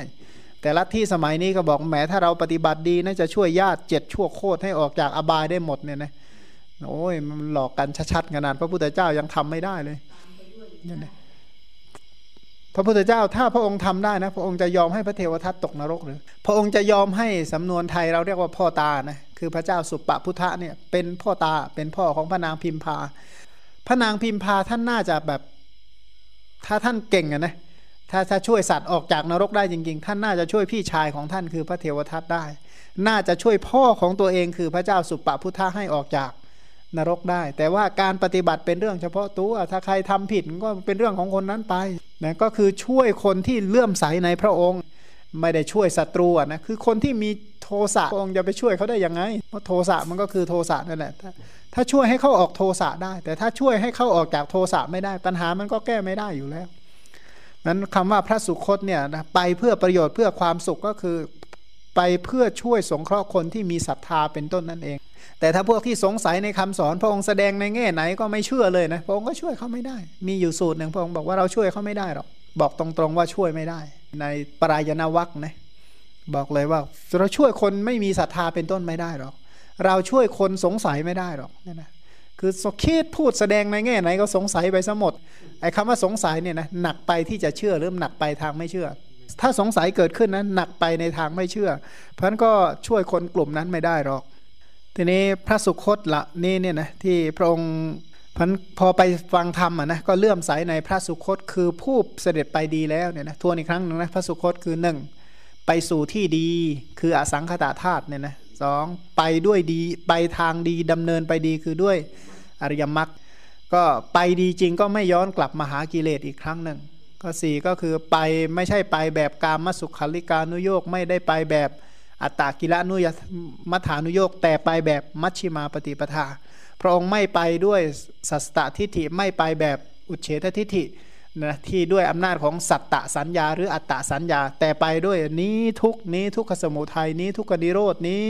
แต่ละที่สมัยนี้ก็บอกแหมถ้าเราปฏิบัติดีน่าจะช่วยญาติเจ็ดชั่วโคตรให้ออกจากอบายได้หมดเนี่ยนะโอ้ยมันหลอกกันชัดๆขนาดพระพุทธเจ้ายังทำไม่ได้เลยเนี่ยนะพระพุทธเจ้าถ้าพระองค์ทำได้นะ พระองค์จะยอมให้พระเทวทัตตกนรกหรือพระองค์จะยอมให้สำนวนไทยเราเรียกว่าพ่อตานะคือพระเจ้าสุปปพุทธะเนี่ยเป็นพ่อตาเป็นพ่อของพระนางพิมพา พระนางพิมพาท่านน่าจะแบบ ถ้าท่านเก่งอะนะ ถ้าถ้าช่วยสัตว์ออกจากนรกได้จริงๆ ท่านน่าจะช่วยพี่ชายของท่านคือพระเทวทัตได้ น่าจะช่วยพ่อของตัวเองคือพระเจ้าสุปปพุทธะให้ออกจากนรกได้ แต่ว่าการปฏิบัติเป็นเรื่องเฉพาะตัว ถ้าใครทำผิดก็เป็นเรื่องของคนนั้นไปนะก็คือช่วยคนที่เลื่อมใสในพระองค์ ไม่ได้ช่วยศัตรูนะคือคนที่มีโทสะพระองค์จะไปช่วยเขาได้ยังไง เพราะโทสะมันก็คือโทสะนั่นแหละถ้าถ้าช่วยให้เขาออกโทสะได้ แต่ถ้าช่วยให้เขาออกจากโทสะไม่ได้ปัญหามันก็แก้ไม่ได้อยู่แล้ว นั้นคำว่าพระสุคตเนี่ยไปเพื่อประโยชน์เพื่อความสุขก็คือไปเพื่อช่วยสงเคราะห์คนที่มีศรัทธาเป็นต้นนั่นเอง แต่ถ้าพวกที่สงสัยในคำสอนพระองค์แสดงในแง่ไหนก็ไม่เชื่อเลยนะพระองค์ก็ช่วยเขาไม่ได้ มีอยู่สูตรหนึ่งพระองค์บอกว่าเราช่วยเขาไม่ได้หรอกบอกตรงๆว่าช่วยไม่ได้ ในปรายณวัคนะบอกเลยว่าเราช่วยคนไม่มีศรัทธาเป็นต้นไม่ได้หรอกเราช่วยคนสงสัยไม่ได้หรอกนี่นะคือคิดพูดแสดงในแง่ไหนก็สงสัยไปซะหมด ไอ้คำว่าสงสัยเนี่ยนะหนักไปที่จะเชื่อหรือหนักไปทางไม่เชื่อ ถ้าสงสัยเกิดขึ้นนั้นหนักไปในทางไม่เชื่อ เพราะนั้นก็ช่วยคนกลุ่มนั้นไม่ได้หรอก ทีนี้พระสุคตละนี่เนี่ยนะที่พระองค์พันพอไปฟังธรรมอะนะก็เลื่อมใสในพระสุคตคือผู้เสด็จไปดีแล้วเนี่ยนะทวนอีกครั้งหนึ่งนะพระสุคตคือหนึ่งไปสู่ที่ดีคืออสังขตาธาตุเนี่ยนะสองไปด้วยดีไปทางดีดำเนินไปดีคือด้วยอริยมรรค ก็ไปดีจริงก็ไม่ย้อนกลับมาหากิเลสอีกครั้งหนึ่งก็สี่ก็คือไปไม่ใช่ไปแบบกามสุขาริการนุโยกไม่ได้ไปแบบอัตตากิละนุยมัฐานุโยกแต่ไปแบบมัชชิมาปฏิปทา พระองค์ไม่ไปด้วยสัสตทิฏฐิไม่ไปแบบอุเฉททิฏฐินะที่ด้วยอำนาจของสัตตสัญญา หรืออัตตสัญญา แต่ไปด้วยนี้ทุกนี้ทุกขสมุทัยนี้ทุกขนิโรดนี้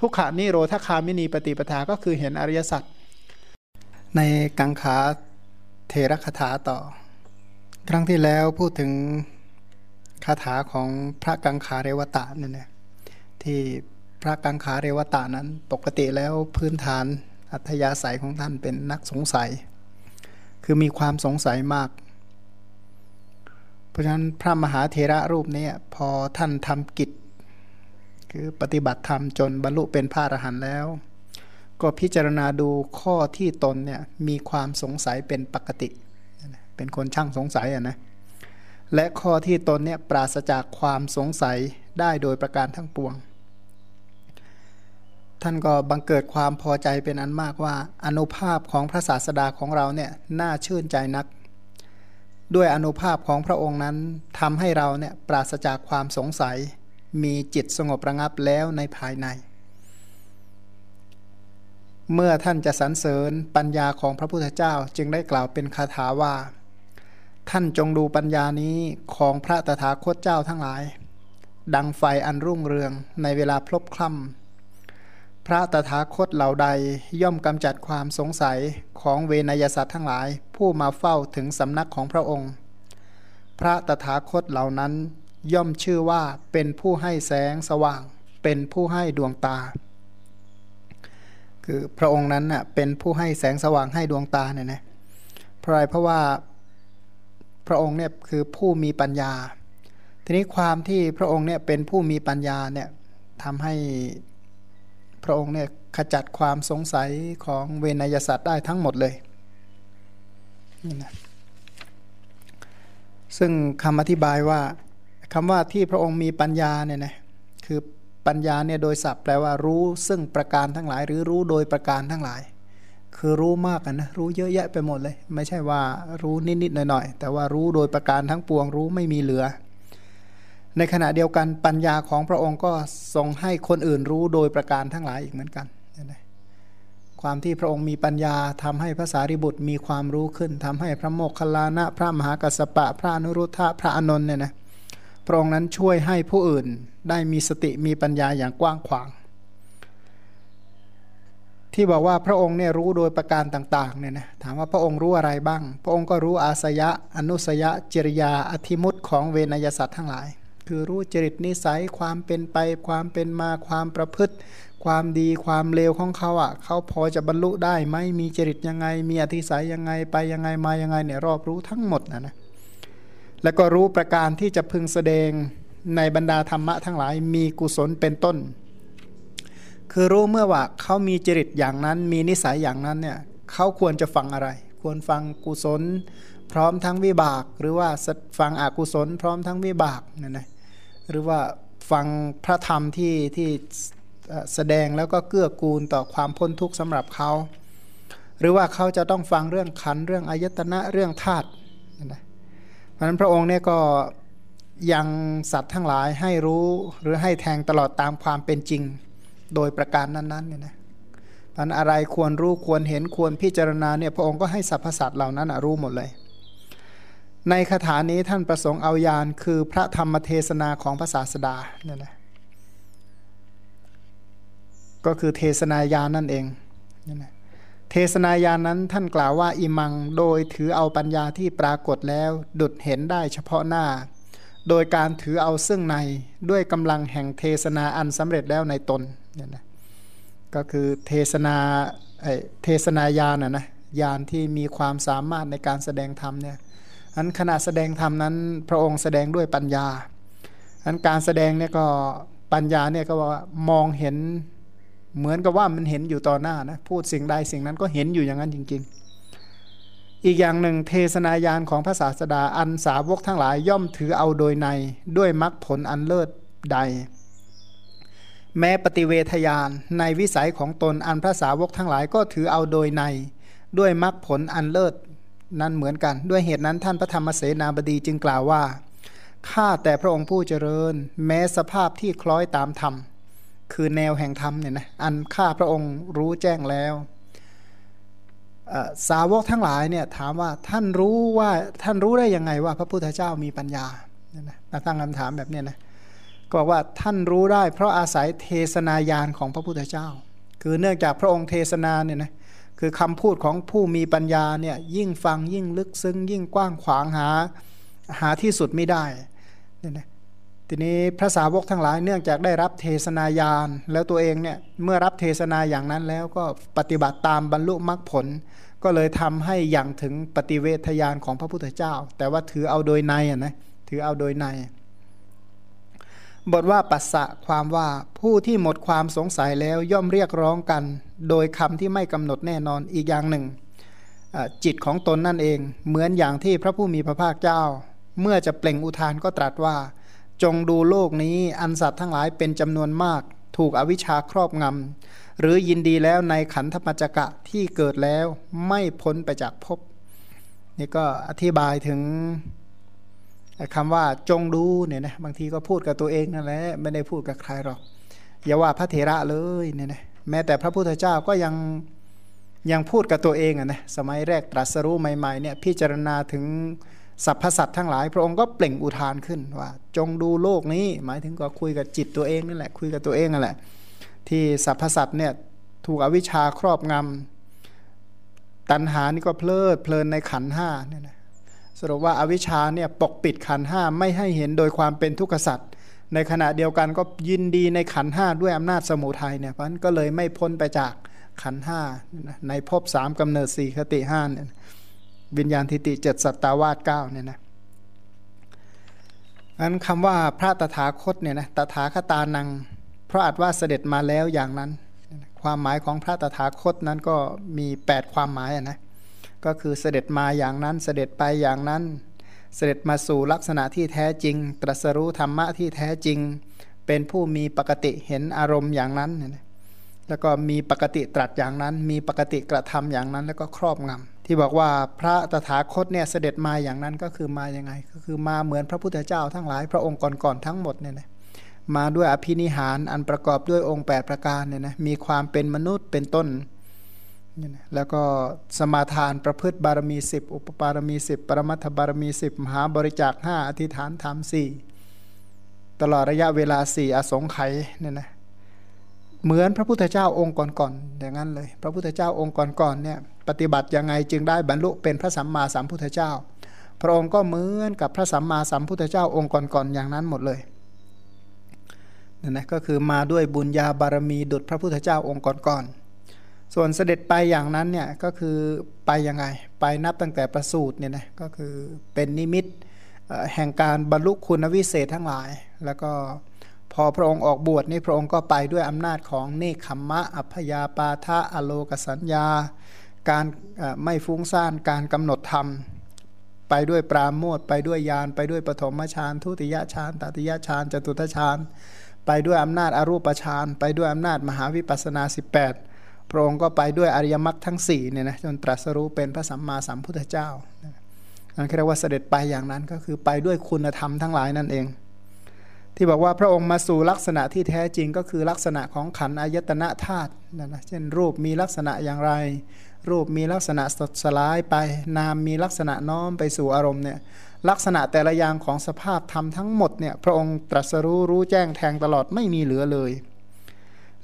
ทุกขานิโรธคามินีปฏิปทาก็คือเห็นอริยสัจ ในกังขาเทระคาถาต่อ ครั้งที่แล้วพูดถึงคาถาของพระกังขาเรวตะนี่นะที่พระกังขาเรวตะนั้นปกติแล้วพื้นฐานอัธยาศัยของท่านเป็นนักสงสัย คือมีความสงสัยมาก เพราะฉะนั้นพระมหาเทระรูปนี้พอท่านทำกิจ คือปฏิบัติธรรมจนบรรลุเป็นพระอรหันต์แล้ว ก็พิจารณาดูข้อที่ตนเนี่ยมีความสงสัยเป็นปกติ เป็นคนช่างสงสัยอะนะและข้อที่ตนเนี่ยปราศจากความสงสัยได้โดยประการทั้งปวง ท่านก็บังเกิดความพอใจเป็นอันมากว่า อนุภาพของพระศาสดาของเราเนี่ยน่าชื่นใจนัก ด้วยอนุภาพของพระองค์นั้นทำให้เราเนี่ยปราศจากความสงสัย มีจิตสงบระงับแล้วในภายใน เมื่อท่านจะสรรเสริญปัญญาของพระพุทธเจ้าจึงได้กล่าวเป็นคาถาว่า ท่านจงดูปัญญานี้ของพระตถาคตเจ้าทั้งหลาย ดังไฟอันรุ่งเรืองในเวลาพลบคล่ำพระตถาคตเหล่าใดย่อมกำจัดความสงสัยของเวนยสัตว์ทั้งหลาย ผู้มาเฝ้าถึงสำนักของพระองค์ พระตถาคตเหล่านั้นย่อมชื่อว่าเป็นผู้ให้แสงสว่าง เป็นผู้ให้ดวงตา คือพระองค์นั้นน่ะเป็นผู้ให้แสงสว่างให้ดวงตาเนี่ยนะเพราะอะไรเพราะว่าพระองค์เนี่ยคือผู้มีปัญญา ทีนี้ความที่พระองค์เนี่ยเป็นผู้มีปัญญาเนี่ยทำให้พระองค์เนี่ยขจัดความสงสัยของเวนยสัตว์ได้ทั้งหมดเลยนี่นะซึ่งคำอธิบายว่าคำว่าที่พระองค์มีปัญญาเนี่ยนะคือ ปัญญาเนี่ยโดยศัพท์แปลว่ารู้ซึ่งประการทั้งหลาย หรือรู้โดยประการทั้งหลาย คือรู้มากกันนะรู้เยอะแยะไปหมดเลย ไม่ใช่ว่ารู้นิดๆหน่อยๆแต่ว่ารู้โดยประการทั้งปวงรู้ไม่มีเหลือ ในขณะเดียวกันปัญญาของพระองค์ก็ทรงให้คนอื่นรู้โดยประการทั้งหลายอีกเหมือนกันความที่พระองค์มีปัญญาทำให้พระสารีบุตรมีความรู้ขึ้นทำให้พระโมคคัลลานะ พระมหากัสสปะ พระอนุรุทธะพระอนนท์เนี่ยนะ พระองค์นั้นช่วยให้ผู้อื่นได้มีสติมีปัญญาอย่างกว้างขวาง ที่บอกว่าพระองค์เนี่ยรู้โดยประการต่างๆเนี่ยนะถามว่าพระองค์รู้อะไรบ้าง พระองค์ก็รู้อาสยะ อนุสยะจริยาอธิมุตของเวนยสัตว์ทั้งหลาย คือรู้จริตนิสัยความเป็นไป ความเป็นมาความประพฤติ ความดีความเลวของเขาอะเขาพอจะบรรลุได้ไหมมีจริตยังไง มีอธิสัยยังไงไปยังไงมายังไงเนี่ยรอบรู้ทั้งหมดนะนะ แล้วก็รู้ประการที่จะพึงแสดงในบรรดาธรรมะทั้งหลายมีกุศลเป็นต้น คือรู้เมื่อว่าเขามีจริตอย่างนั้น มีนิสัยอย่างนั้นเนี่ยเขาควรจะฟังอะไร ควรฟังกุศล พร้อมทั้งวิบาก หรือว่าฟังอกุศล พร้อมทั้งวิบากเนี่ยนะหรือว่าฟังพระธรรมที่ที่แสดงแล้วก็เกื้อกูลต่อความพ้นทุกข์สำหรับเขา หรือว่าเขาจะต้องฟังเรื่องขันเรื่องอายตนะเรื่องธาตุ เพราะนั้นพระองค์เนี่ยก็ยังสัตว์ทั้งหลายให้รู้หรือให้แทงตลอดตามความเป็นจริงโดยประการนั้นๆเนี่ยนะมันอะไรควรรู้ควรเห็นควรพิจารณาเนี่ยพระองค์ก็ให้สรรพสัตว์เหล่านั้นรู้หมดเลย ในคาถานี้ท่านประสงค์เอายานคือพระธรรมเทศนาของพระศาสดาเนี่ยนะก็คือเทศนายานนั่นเองเนี่ยนะ เทศนายานั้นท่านกล่าวว่าอิมังโดยถือเอาปัญญาที่ปรากฏแล้ว ดุดเห็นได้เฉพาะหน้า โดยการถือเอาซึ่งในด้วยกำลังแห่งเทศนาอันสำเร็จแล้วในตนเนี่ยนะก็คือเทศนาเทศนายานนะนะยานที่มีความสามารถในการแสดงธรรมเนี่ยอันขณะแสดงธรรมนั้น พระองค์แสดงด้วยปัญญาอันการแสดงเนี่ยก็ปัญญาเนี่ยก็ว่ามองเห็น เหมือนกับว่ามันเห็นอยู่ต่อหน้านะพูดสิ่งใดสิ่งนั้นก็เห็นอยู่อย่างนั้นจริง ๆ อีกอย่างหนึ่งเทศนายานของพระศาสดาอันสาวกทั้งหลายย่อมถือเอาโดยในด้วยมรรคผลอันเลิศใด แม้ปฏิเวทยานในวิสัยของตนอันพระสาวกทั้งหลายก็ถือเอาโดยใน ด้วยมรรคผลอันเลิศนั้นเหมือนกัน ด้วยเหตุนั้นท่านพระธรรมเสนาบดีจึงกล่าวว่าข้าแต่พระองค์ผู้เจริญ แม้สภาพที่คล้อยตามธรรม คือแนวแห่งธรรมเนี่ยนะอันข้าพระองค์รู้แจ้งแล้วสาวกทั้งหลายเนี่ยถามว่าท่านรู้ว่าท่านรู้ได้ยังไงว่าพระพุทธเจ้ามีปัญญาเนี่ยนะตั้งคำถามแบบนี้นะก็บอกว่าท่านรู้ได้ เพราะอาศัยเทศนายานของพระพุทธเจ้า คือเนื่องจากพระองค์เทศนาเนี่ยนะคือคำพูดของผู้มีปัญญาเนี่ยยิ่งฟังยิ่งลึกซึ้งยิ่งกว้างขวางหาหาที่สุดไม่ได้เนี่ยนะ ทีนี้พระสาวกทั้งหลายเนื่องจากได้รับเทศนายานแล้วตัวเองเนี่ยเมื่อรับเทศนาอย่างนั้นแล้วก็ปฏิบัติตามบรรลุมรรคผล ก็เลยทำให้อย่างถึงปฏิเวทยานของพระพุทธเจ้า แต่ว่าถือเอาโดยในอะนะถือเอาโดยในบทว่าปัสสะความว่าผู้ที่หมดความสงสัยแล้วย่อมเรียกร้องกัน โดยคำที่ไม่กำหนดแน่นอนอีกอย่างหนึ่ง จิตของตนนั่นเอง เหมือนอย่างที่พระผู้มีพระภาคเจ้า เมื่อจะเปล่งอุทานก็ตรัสว่า จงดูโลกนี้อันสัตว์ทั้งหลายเป็นจำนวนมาก ถูกอวิชชาครอบงำ หรือยินดีแล้วในขันธปัจจกะที่เกิดแล้วไม่พ้นไปจากภพนี่ก็อธิบายถึงคำว่าจงดูเนี่ยนะบางทีก็พูดกับตัวเองนั่นแหละไม่ได้พูดกับใครหรอก อย่าว่าพระเถระเลยเนี่ยนะแม้แต่พระพุทธเจ้าก็ยังยังพูดกับตัวเองอะนะสมัยแรกตรัสรู้ใหม่ๆเนี่ยพิจารณาถึง สรรพสัตว์ทั้งหลายพระองค์ก็เปล่งอุทานขึ้นว่า จงดูโลกนี้ หมายถึงก็คุยกับจิตตัวเองนั่นแหละคุยกับตัวเองนั่นแหละ ที่สรรพสัตว์เนี่ยถูกอวิชชาครอบงำตัณหานี่ก็เพลิดเพลินในขันห้าเนี่ยนะสรุปว่าอาวิชชาเนี่ยปกปิดขันห้าไม่ให้เห็นโดยความเป็นทุกขสัตว์ในขณะเดียวกันก็ยินดีในขันห้าด้วยอำนาจสมุทัยเนี่ยเพราะนั้นก็เลยไม่พ้นไปจากขันห้าในภพสามกำเนิดสี่คติห้าเนี่ย วิญญาณทิติเจ็ดสัตตาวาสเก้าเนี่ยนะอันคำว่าพระตถาคตเนี่ยนะตถาคตานัง เพราะอาจว่าเสด็จมาแล้วอย่างนั้น ความหมายของพระตถาคตนั้นก็มี 8 ความหมายนะก็คือเสด็จมาอย่างนั้นเสด็จไปอย่างนั้น เสด็จมาสู่ลักษณะที่แท้จริง ตรัสรู้ธรรมะที่แท้จริง เป็นผู้มีปกติเห็นอารมณ์อย่างนั้น แล้วก็มีปกติตรัสอย่างนั้น มีปกติกระทำอย่างนั้นแล้วก็ครอบงำ ที่บอกว่าพระตถาคตเนี่ยเสด็จมาอย่างนั้นก็คือมาอย่างไง ก็คือมาเหมือนพระพุทธเจ้าทั้งหลายพระองค์ก่อนๆทั้งหมดเนี่ยนะมาด้วยอภินิหารอันประกอบด้วยองค์ 8 ประการเนี่ยนะมีความเป็นมนุษย์เป็นต้นแล้วก็สมาทานประพฤติบารมีสิบอุปปารมีสิบปรมัตถบารมีสิบมหาบริจาคห้าอธิษฐานธรรมสี่ตลอดระยะเวลาสี่อสงไขยเนี่ยนะเหมือนพระพุทธเจ้าองค์ก่อนๆอย่างนั้นเลย พระพุทธเจ้าองค์ก่อนๆเนี่ย ปฏิบัติยังไงจึงได้บรรลุเป็นพระสัมมาสัมพุทธเจ้า พระองค์ก็เหมือนกับพระสัมมาสัมพุทธเจ้าองค์ก่อนๆอย่างนั้นหมดเลยนั่นนะก็คือมาด้วยบุญญาบารมีดุจพระพุทธเจ้าองค์ก่อนๆส่วนเสด็จไปอย่างนั้นเนี่ยก็คือไปยังไง ไปนับตั้งแต่ประสูติเนี่ยนะก็คือเป็นนิมิตแห่งการบรรลุคุณวิเศษทั้งหลาย แล้วก็พอพระองค์ออกบวชนี่พระองค์ก็ไปด้วยอำนาจของเนคขมมะ อัพยาปาทะอโลกสัญญา การไม่ฟุ้งซ่านการกำหนดธรรม ไปด้วยปราโมทไปด้วยญาณไปด้วยปฐมฌานทุติยฌานตติยฌานจตุตฌานไปด้วยอำนาจอรูปฌานไปด้วยอำนาจมหาวิปัสนา 18 พระองค์ก็ไปด้วยอริยมรรคทั้ง4เนี่ยนะจนตรัสรู้เป็นพระสัมมาสัมพุทธเจ้านั่นเรียกว่าเสด็จไปอย่างนั้นก็คือไปด้วยคุณธรรมทั้งหลายนั่นเอง ที่บอกว่าพระองค์มาสู่ลักษณะที่แท้จริงก็คือลักษณะของขันอายตนะธาตุนั่นนะเช่นรูปมีลักษณะอย่างไร รูปมีลักษณะสดสลายไปนามมีลักษณะน้อมไปสู่อารมณ์เนี่ยลักษณะแต่ละอย่างของสภาพธรรมทั้งหมดเนี่ยพระองค์ตรัสรู้รู้แจ้งแทงตลอดไม่มีเหลือเลย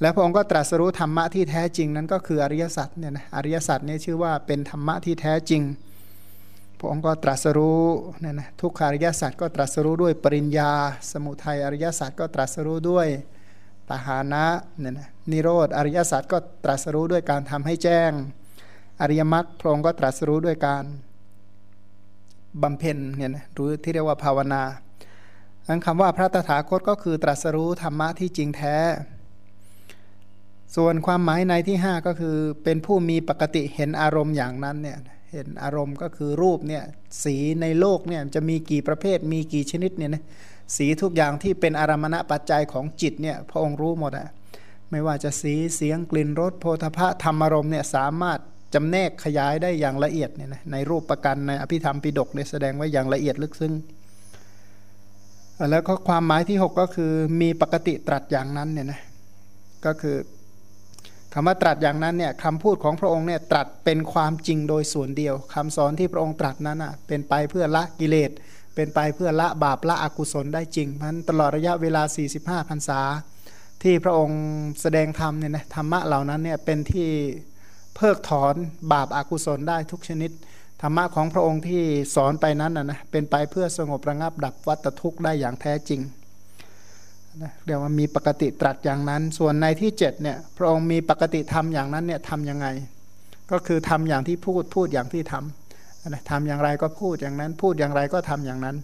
และพระองค์ก็ตรัสรู้ธรรมะที่แท้จริงนั้นก็คืออริยสัจเนี่ยนะอริยสัจเนี่ยชื่อว่าเป็นธรรมะที่แท้จริง พระองค์ก็ตรัสรู้เนี่ยนะทุกขาริยสัจก็ตรัสรู้ด้วยปริญญา สมุทัยอริยสัจก็ตรัสรู้ด้วยปหานะเนี่ยนะนิโรธอริยสัจก็ตรัสรู้ด้วยการทำให้แจ้ง อริยมรรคพระองค์ก็ตรัสรู้ด้วยการบำเพ็ญเนี่ยนะรือที่เรียกว่าภาวนาอันคำว่าพระตถาคตก็คือตรัสรู้ธรรมะที่จริงแท้ ส่วนความหมายในที่ 5 ก็คือเป็นผู้มีปกติเห็นอารมณ์อย่างนั้นเนี่ยเห็นอารมณ์ก็คือรูปเนี่ยสีในโลกเนี่ยจะมีกี่ประเภทมีกี่ชนิดเนี่ยนะสีทุกอย่างที่เป็นอารมณปัจจัยของจิตเนี่ยพระองค์รู้หมดอะไม่ว่าจะสีเสียงกลิ่นรสโพธพะธรรมอารมณ์เนี่ยสามารถ จำแนกขยายได้อย่างละเอียดเนี่ยนะในรูปประกันในอภิธรรมปิฎกเนี่ยแสดงไว้อย่างละเอียดลึกซึ้งแล้วก็ความหมายที่ 6 ก็คือมีปกติตรัสอย่างนั้นเนี่ยนะก็คือคำว่าตรัสอย่างนั้นเนี่ยคำพูดของพระองค์เนี่ยตรัสเป็นความจริงโดยส่วนเดียวคำสอนที่พระองค์ตรัสนั้นอะเป็นไปเพื่อละกิเลส เป็นไปเพื่อละบาปละอกุศลได้จริงพราะตลอดระยะเวลา 45พรรษา ที่พระองค์แสดงธรรมเนี่ยนะธรรมะเหล่านั้นเนี่ยเป็นที่ เพิกถอนบาปอากุศลได้ทุกชนิด ธรรมะของพระองค์ที่สอนไปนั้นนะนะเป็นไปเพื่อสงบระงับดับวัตทุกข์ได้อย่างแท้จริงนะเรียกว่ามีปกติตรัสอย่างนั้น ส่วนในที่7เนี่ยพระองค์มีปกติทำอย่างนั้นเนี่ยทำยังไง ก็คือทำอย่างที่พูดพูดอย่างที่ทำนะทำอย่างไรก็พูดอย่างนั้น พูดอย่างไรก็ทำอย่างนั้น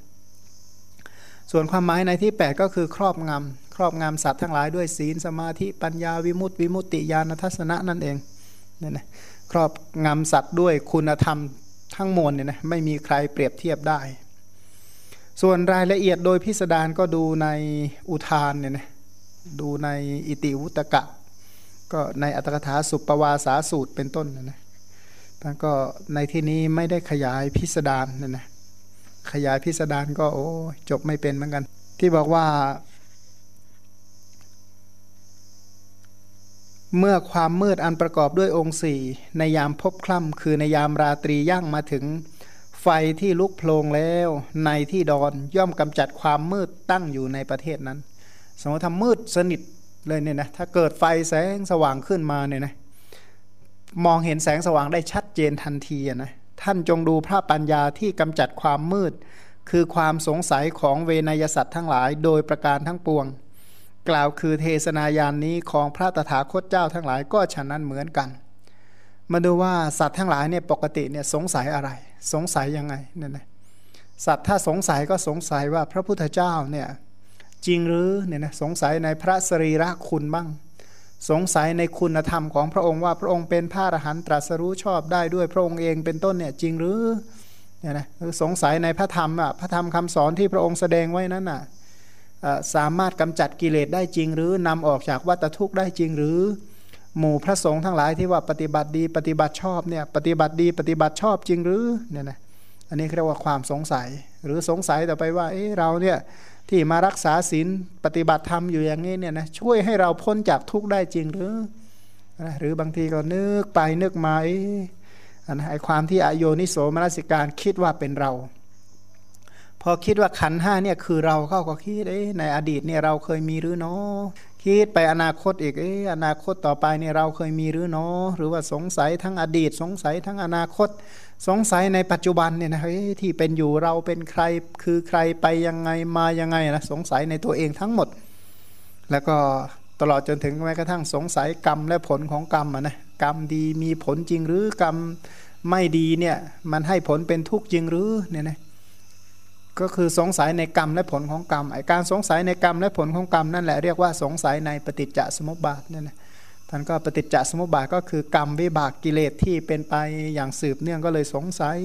ส่วนความหมายในที่ 8 ก็คือครอบงำครอบงำสัตว์ทั้งหลายด้วยศีลสมาธิปัญญาวิมุตติวิมุตติญาณทัศนะนั่นเอง เนี่ยนะครอบงำสัตว์ด้วยคุณธรรมทั้งมวลเนี่ยนะไม่มีใครเปรียบเทียบได้ ส่วนรายละเอียดโดยพิสดารก็ดูในอุทานเนี่ยนะดูในอิติวุตกะ ก็ในอัตถกถาสุปวาสาสูตรเป็นต้นนะนะท่านก็ในที่นี้ไม่ได้ขยายพิสดารเนี่ยนะขยายพิสดารก็โอ้จบไม่เป็นเหมือนกัน ที่บอกว่า เมื่อความมืดอันประกอบด้วยองค์สี่ในยามพบคล่ำคือในยามราตรีย่างมาถึง ไฟที่ลุกโพลงแล้ว ในที่ดอนย่อมกำจัดความมืดตั้งอยู่ในประเทศนั้น สมมติทำมืดสนิทเลยเนี่ยนะถ้าเกิดไฟแสงสว่างขึ้นมาเนี่ยนะมองเห็นแสงสว่างได้ชัดเจนทันทีนะท่านจงดูพระปัญญาที่กำจัดความมืด คือความสงสัยของเวนยสัตว์ทั้งหลาย โดยประการทั้งปวง กล่าวคือเทศนายานนี้ของพระตถาคตเจ้าทั้งหลายก็ฉะนั้นเหมือนกัน มาดูว่าสัตว์ทั้งหลายเนี่ยปกติเนี่ยสงสัยอะไร สงสัยยังไงเนี่ยนะสัตว์ถ้าสงสัยก็สงสัยว่าพระพุทธเจ้าเนี่ยจริงหรือเนี่ยนะสงสัยในพระสรีระคุณบ้าง สงสัยในคุณธรรมของพระองค์ว่าพระองค์เป็นพระอรหันตรัสรู้ชอบได้ด้วยพระองค์เองเป็นต้นเนี่ยจริงหรือเนี่ยนะสงสัยในพระธรรมอะพระธรรมคำสอนที่พระองค์แสดงไว้นั้นอะ สามารถกำจัดกิเลสได้จริง หรือนำออกจากวัฏทุกข์ได้จริงหรือ หมู่พระสงฆ์ทั้งหลายที่ว่าปฏิบัติดีปฏิบัติชอบเนี่ยปฏิบัติดีปฏิบัติชอบจริงหรือเนี่ยนะอันนี้เรียกว่าความสงสัย หรือสงสัยต่อไปว่าเออเราเนี่ยที่มารักษาศีลปฏิบัติธรรมอยู่อย่างนี้เนี่ยนะช่วยให้เราพ้นจากทุกข์ได้จริงหรือหรือบางทีก็นึกไปนึกมาไอ้ความที่อโยนิโสมนสิการคิดว่าเป็นเรา พอคิดว่าขันห้าเนี่ยคือเราเข้าก็คิดเอ้ในอดีตเนี่ยเราเคยมีหรือเนาะคิดไปอนาคตอีกเอ้อนาคตต่อไปเนี่ยเราเคยมีหรือเนาะหรือว่าสงสัยทั้งอดีต สงสัยทั้งอนาคต สงสัยในปัจจุบันเนี่ยนะที่เป็นอยู่เราเป็นใครคือใครไปยังไงมายังไงนะสงสัยในตัวเองทั้งหมด แล้วก็ตลอดจนถึงแม้กระทั่งสงสัยกรรมและผลของกรรมนะกรรมดีมีผลจริงหรือกรรมไม่ดีเนี่ยมันให้ผลเป็นทุกข์จริงหรือเนี่ยนะ ก็คือสงสัยในกรรมและผลของกรรมไอการสงสัยในกรรมและผลของกรรมนั่นแหละเรียกว่าสงสัยในปฏิจจสมุปบาทนี่นะท่านก็ปฏิจจสมุปบาทก็คือกรรมวิบากกิเลสที่เป็นไปอย่างสืบเนื่องก็เลยสงสัย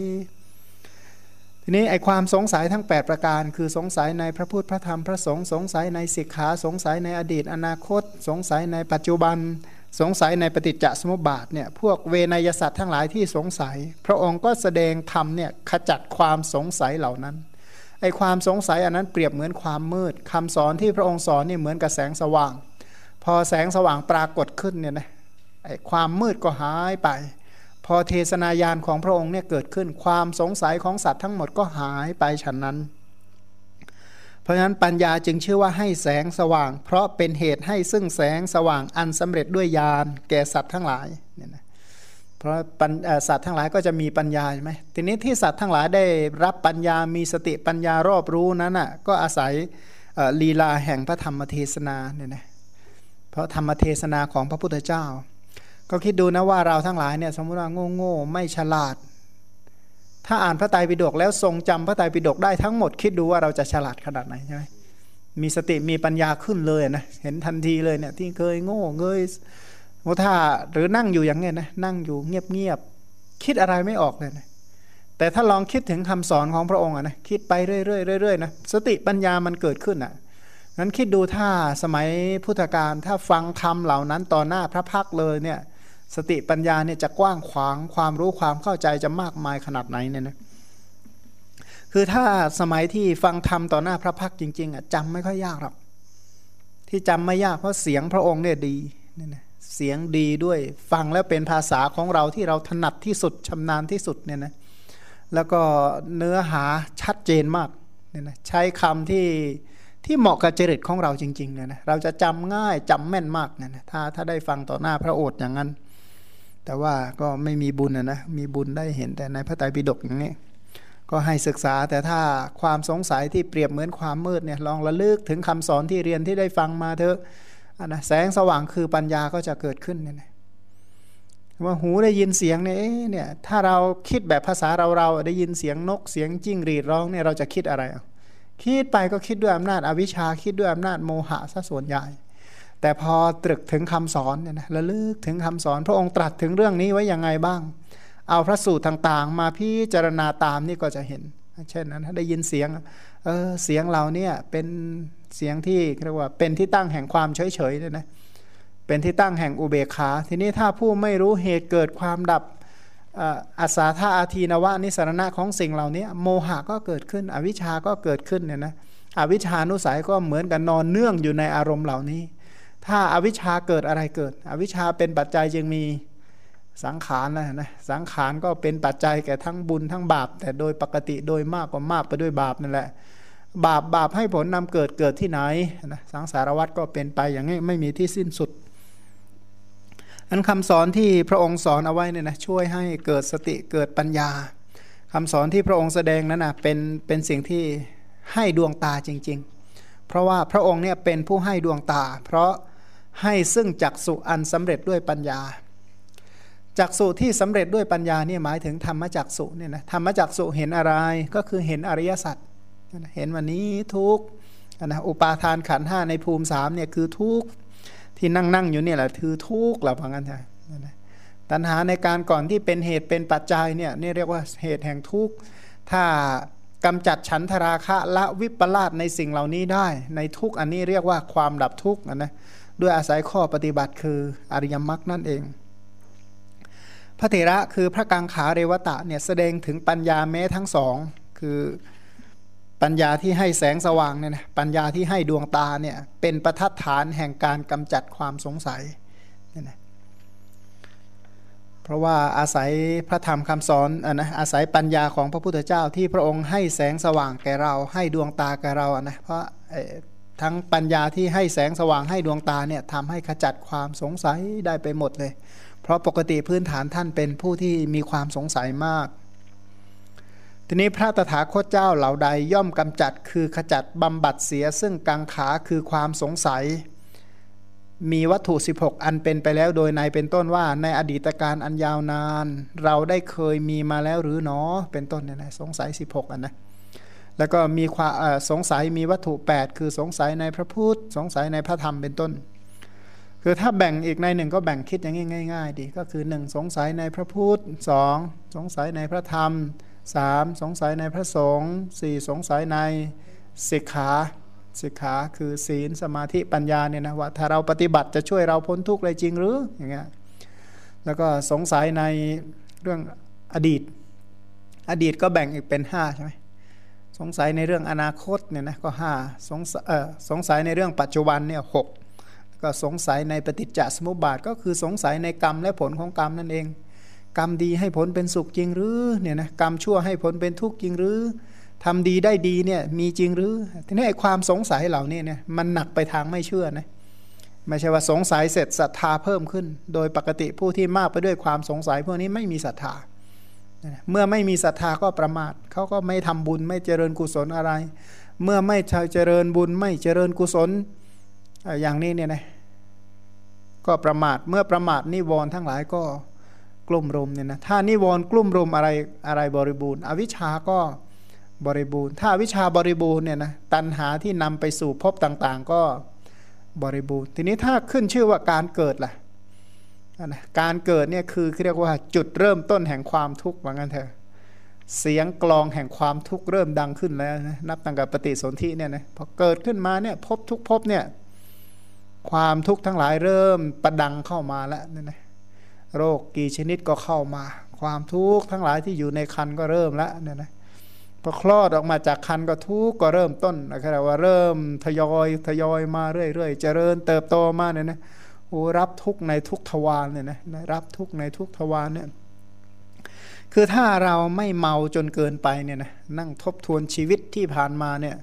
ทีนี้ไอความสงสัยทั้ง 8 ประการ คือสงสัยในพระพุทธพระธรรมพระสงฆ์สงสัยในสิกขาสงสัยในอดีต อนาคต สงสัยในปัจจุบัน สงสัยในปฏิจจสมุปบาทเนี่ยพวกเวนยสัตว์ทั้งหลายที่สงสัย พระองค์ก็แสดงธรรมเนี่ยขจัดความสงสัยเหล่านั้น ไอความสงสัยอันนั้นเปรียบเหมือนความมืดคำสอนที่พระองค์สอนนี่เหมือนกับแสงสว่าง พอแสงสว่างปรากฏขึ้นเนี่ยนะไอความมืดก็หายไป พอเทศนายานของพระองค์เนี่ยเกิดขึ้นความสงสัยของสัตว์ทั้งหมดก็หายไปฉันนั้น เพราะฉะนั้นปัญญาจึงชื่อว่าให้แสงสว่าง เพราะเป็นเหตุให้ซึ่งแสงสว่างอันสำเร็จด้วยญาณแก่สัตว์ทั้งหลายเนี่ยนะ เพราะสัตว์ทั้งหลายก็จะมีปัญญาใช่ไหมทีนี้ที่สัตว์ทั้งหลายได้รับปัญญามีสติปัญญารอบรู้นั้นอะก็อาศัยลีลาแห่งพระธรรมเทศนาเนี่ยนะเพราะธรรมเทศนาของพระพุทธเจ้า ก็คิดดูนะว่าเราทั้งหลายเนี่ยสมมติว่าโง่โง่ไม่ฉลาด ถ้าอ่านพระไตรปิฎกแล้วทรงจำพระไตรปิฎกได้ทั้งหมดคิดดูว่าเราจะฉลาดขนาดไหนใช่ไหมมีสติมีปัญญาขึ้นเลยนะเห็นทันทีเลยเนี่ยที่เคยโง่เงย มท่าหรือนั่งอยู่อย่างเงี้ยนะนั่งอยู่เงียบเงียบคิดอะไรไม่ออกเลยนะแต่ถ้าลองคิดถึงคำสอนของพระองค์นะคิดไปเรื่อยๆเรื่อยๆนะสติปัญญามันเกิดขึ้นอะนั้นคิดดูถ้าสมัยพุทธกาลถ้าฟังคำเหล่านั้นต่อหน้าพระพักเลยเนี่ยสติปัญญาเนี่ยจะกว้างขวางความรู้ความเข้าใจจะมากมายขนาดไหนเนี่ยนะคือถ้าสมัยที่ฟังธรรมต่อหน้าพระพักจริงๆอะจำไม่ค่อยยากหรอกที่จำไม่ยากเพราะเสียงพระองค์เนี่ยดีเนี่ยนะ เสียงดีด้วย ฟังแล้วเป็นภาษาของเราที่เราถนัดที่สุดชำนาญที่สุดเนี่ยนะแล้วก็เนื้อหาชัดเจนมากเนี่ยนะใช้คำที่ที่เหมาะกับจริตของเราจริงๆเนี่ยนะเราจะจำง่ายจำแม่นมากเนี่ยนะถ้าถ้าได้ฟังต่อหน้าพระโอษฐ์อย่างนั้น แต่ว่าก็ไม่มีบุญนะนะมีบุญได้เห็นแต่ในพระไตรปิฎกอย่างนี้ก็ให้ศึกษาแต่ถ้าความสงสัยที่เปรียบเหมือนความมืดเนี่ยลองระลึกถึงคำสอนที่เรียนที่ได้ฟังมาเถอะ นะแสงสว่างคือปัญญาก็จะเกิดขึ้นเนี่ยว่าหูได้ยินเสียงเนี่ยเนี่ยถ้าเราคิดแบบภาษาเราเราได้ยินเสียงนกเสียงจิ้งหรีดร้องเนี่ยเราจะคิดอะไรคิดไปก็คิดด้วยอำนาจอวิชชาคิดด้วยอำนาจโมหะซะส่วนใหญ่ แต่พอตรึกถึงคำสอนเนี่ยนะระลึกถึงคำสอน พระองค์ตรัสถึงเรื่องนี้ไว้ยังไงบ้าง เอาพระสูตรต่างๆ มาพิจารณาตามนี่ก็จะเห็น เช่นนั้นถ้าได้ยินเสียงเออเสียงเราเนี่ยเป็น เสียงที่เรียกว่าเป็นที่ตั้งแห่งความเฉยๆเลยนะเป็นที่ตั้งแห่งอุเบกขา ทีนี้ถ้าผู้ไม่รู้เหตุเกิดความดับอาสาธาอาทีนวะนิสรณะของสิ่งเหล่านี้ โมหะก็เกิดขึ้น อวิชาก็เกิดขึ้นเนี่ยนะอวิชานุสัยก็เหมือนกันนอนเนื่องอยู่ในอารมณ์เหล่านี้ ถ้าอาวิชาเกิดอะไรเกิด อวิชาเป็นปัจจัยจึงมีสังขารนะนะสังขารก็เป็นปัจจัยแก่ทั้งบุญทั้งบาป แต่โดยปกติโดยมากกว่ามากไปด้วยบาปนั่นแหละ บาปบาปให้ผลนำเกิดเกิดที่ไหนนะสังสารวัตรก็เป็นไปอย่างนี้ไม่มีที่สิ้นสุด อันคำสอนที่พระองค์สอนเอาไว้เนี่ยนะช่วยให้เกิดสติเกิดปัญญาคำสอนที่พระองค์แสดงนั้นนะเป็นเป็นสิ่งที่ให้ดวงตาจริง ๆ เพราะว่าพระองค์เนี่ยเป็นผู้ให้ดวงตา เพราะให้ซึ่งจักสุอันสำเร็จด้วยปัญญาจักสุที่สำเร็จด้วยปัญญาเนี่ยหมายถึงธรรมจักสุเนี่ยนะธรรมจักสุเห็นอะไรก็คือเห็นอริยสัจ เห็นวันนี้ทุกนะอุปาทานขันห้าในภูมิสามเนี่ยคือทุกที่นั่งนั่งอยู่เนี่ยแหละคือทุกเราพังกันใช่ตัณหาในการก่อนที่เป็นเหตุเป็นปัจจัยเนี่ยนี่เรียกว่าเหตุแห่งทุกข์ถ้ากำจัดฉันทราคะละวิปลาสในสิ่งเหล่านี้ได้ ในทุกอันนี้เรียกว่าความดับทุกข์นะด้วยอาศัยข้อปฏิบัติคืออริยมรรคนั่นเอง พระเถระคือพระกังขาเรวตะเนี่ยแสดงถึงปัญญาแม้ทั้งสอง คือ ปัญญาที่ให้แสงสว่างเนี่ยนะปัญญาที่ให้ดวงตาเนี่ยเป็นประทัดฐานแห่งการกำจัดความสงสัยเนี่ยนะเพราะว่าอาศัยพระธรรมคำสอนอะนะอาศัยปัญญาของพระพุทธเจ้าที่พระองค์ให้แสงสว่างแก่เรา ให้ดวงตาแก่เราอะนะเพราะทั้งปัญญาที่ให้แสงสว่างให้ดวงตาเนี่ยทำให้ขจัดความสงสัยได้ไปหมดเลย เพราะปกติพื้นฐานท่านเป็นผู้ที่มีความสงสัยมาก ทีนี้พระตถาคตเจ้าเหล่าใดย่อมกำจัดคือขจัดบำบัดเสียซึ่งกังขาคือความสงสัย มีวัตถุ 16 อันเป็นไปแล้วโดยในเป็นต้นว่าในอดีตการอันยาวนาน เราได้เคยมีมาแล้วหรือเนาะเป็นต้นเนี่ยนะสงสัย 16 อันนะแล้วก็มีความสงสัยมีวัตถุ 8 คือสงสัยในพระพุทธสงสัยในพระธรรมเป็นต้น คือถ้าแบ่งอีกในหนึ่งก็แบ่งคิดอย่างง่าย ๆ ดีก็คือ 1 สงสัยในพระพุทธสองสงสัยในพระธรรม สามสงสัยในพระสงฆ์สี่สงสัยในสิกขาสิกขาคือศีลสมาธิปัญญาเนี่ยนะว่าถ้าเราปฏิบัติจะช่วยเราพ้นทุกข์เลยจริงหรืออย่างเงี้ยแล้วก็สงสัยในเรื่องอดีต อดีตก็แบ่งอีกเป็นห้าใช่ไหมสงสัยในเรื่องอนาคตเนี่ยนะก็ห้าสงสัยเออสงสัยในเรื่องปัจจุบันเนี่ยหกก็สงสัยในปฏิจจสมุปบาทก็คือสงสัยในกรรมและผลของกรรมนั่นเอง กรรมดีให้ผลเป็นสุขจริงหรือเนี่ยนะกรรมชั่วให้ผลเป็นทุกข์จริงหรือทำดีได้ดีเนี่ยมีจริงหรือทีนี้ไอ้ความสงสัยเหล่านี้เนี่ยมันหนักไปทางไม่เชื่อนะไม่ใช่ว่าสงสัยเสร็จศรัทธาเพิ่มขึ้น โดยปกติผู้ที่มากไปด้วยความสงสัยพวกนี้ไม่มีศรัทธาเมื่อไม่มีศรัทธาก็ประมาทเขาก็ไม่ทำบุญไม่เจริญกุศลอะไร เมื่อไม่เจริญบุญไม่เจริญกุศลอย่างนี้เนี่ยนะก็ประมาทเมื่อประมาทนิวรณ์ทั้งหลายก็ กลุ่มรุมเนี่ยนะถ้านิวรณ์กลุ่มรุมอะไรอะไรบริบูรณ์ อวิชชาก็บริบูรณ์ ถ้าวิชาบริบูรณ์เนี่ยนะตัณหาที่นำไปสู่ภพต่างๆ ก็บริบูรณ์ ทีนี้ถ้าขึ้นชื่อว่าการเกิดล่ะนะการเกิดเนี่ยคือเรียกว่าจุดเริ่มต้นแห่งความทุกข์ว่างั้นเถอะเสียงกลองแห่งความทุกข์เริ่มดังขึ้นแล้วนะนับตั้งแต่ปฏิสนธิเนี่ยนะพอเกิดขึ้นมาเนี่ยพบทุกพบเนี่ยความทุกข์ทั้งหลายเริ่มประดังเข้ามาแล้วนี่นะ โรคกี่ชนิดก็เข้ามา ความทุกข์ทั้งหลายที่อยู่ในคันก็เริ่มแล้วเนี่ยนะพอคลอดออกมาจากคันก็ทุกข์ก็เริ่มต้นนะครับว่าเริ่มทยอยทยอยมาเรื่อยๆเจริญเติบโตมาเนี่ยนะโอ้รับทุกในทุกทวารเนี่ยนะรับทุกในทุกทวารเนี่ยคือถ้าเราไม่เมาจนเกินไปเนี่ยนะนั่งทบทวนชีวิตที่ผ่านมาเนี่ย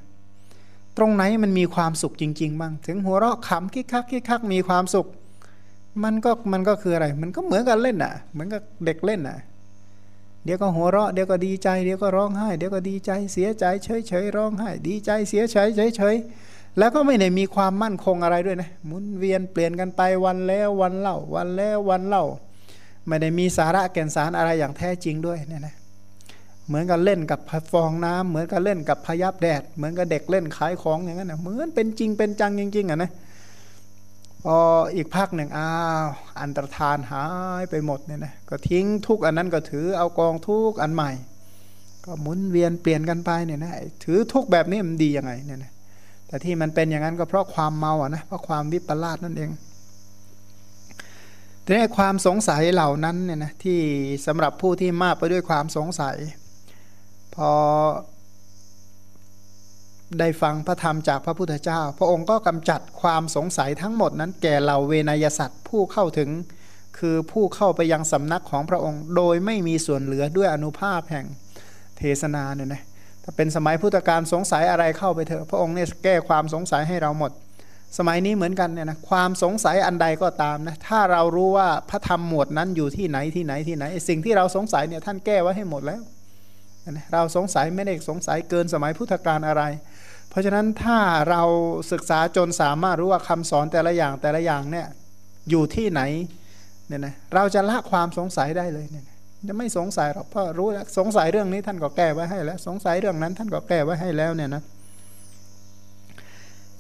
ตรงไหนมันมีความสุขจริง ๆ บ้าง ถึงหัวเราะขำคิกคักคิกคักมีความสุข มันก็มันก็คืออะไร มันก็เหมือนกันเล่นอะ เหมือนกับเด็กเล่นอะ เดี๋ยวก็หัวเราะ เดี๋ยวก็ดีใจ เดี๋ยวก็ร้องไห้ เดี๋ยวก็ดีใจ เสียใจ เฉยเฉยร้องไห้ ดีใจ เสียใจเฉยเฉยแล้วก็ไม่ได้มีความมั่นคงอะไรด้วยนะ หมุนเวียนเปลี่ยนกันไปวันแล้ววันเล่า วันแล้ววันเล่า ไม่ได้มีสาระแก่นสารอะไรอย่างแท้จริงด้วยเนี่ยนะ เหมือนกับเล่นกับฟองน้ำเหมือนกับเล่นกับพยับแดด เหมือนกับเด็กเล่นขายของอย่างนั้นนะเหมือนเป็นจริงเป็นจังจริงๆอะนะ พออีกภาคหนึ่งอ้าวอันตรธานหายไปหมดเนี่ยนะก็ทิ้งทุกอันนั้นก็ถือเอากองทุกอันใหม่ ก็หมุนเวียนเปลี่ยนกันไปเนี่ยนะถือทุกแบบนี้มันดียังไงเนี่ยนะแต่ที่มันเป็นอย่างนั้นก็เพราะความเมาอะนะเพราะความวิปลาสนั่นเองแต่ความสงสัยเหล่านั้นเนี่ยนะที่สำหรับผู้ที่มากไปด้วยความสงสัย พอ ได้ฟังพระธรรมจากพระพุทธเจ้า พระองค์ก็กำจัดความสงสัยทั้งหมดนั้นแก่เหล่าเวนยสัตว์ผู้เข้าถึง คือผู้เข้าไปยังสำนักของพระองค์ โดยไม่มีส่วนเหลือด้วยอนุภาพแห่งเทศนาเนี่ยนะถ้าเป็นสมัยพุทธกาลสงสัยอะไรเข้าไปเถอะพระองค์เนี่ยแก้ความสงสัยให้เราหมด สมัยนี้เหมือนกันเนี่ยนะความสงสัยอันใดก็ตามนะถ้าเรารู้ว่าพระธรรมหมวดนั้นอยู่ที่ไหนที่ไหนที่ไหนสิ่งที่เราสงสัยเนี่ยท่านแก้ไว้ให้หมดแล้วเราสงสัยไม่ได้สงสัยเกินสมัยพุทธกาลอะไร ราะฉะนั้นถ้าเราศึกษาจนสามารถรู้ว่าคำสอนแต่ละอย่างแต่ละอย่างเนี่ยอยู่ที่ไหนเนี่ยนะเราจะละความสงสัยได้เลยเนี่ยจะไม่สงสัยหรอกเพราะรู้แล้วสงสัยเรื่องนี้ท่านก็แก้ไว้ให้แล้ว สงสัยเรื่องนั้นท่านก็แก้ไว้ให้แล้วเนี่ยนะ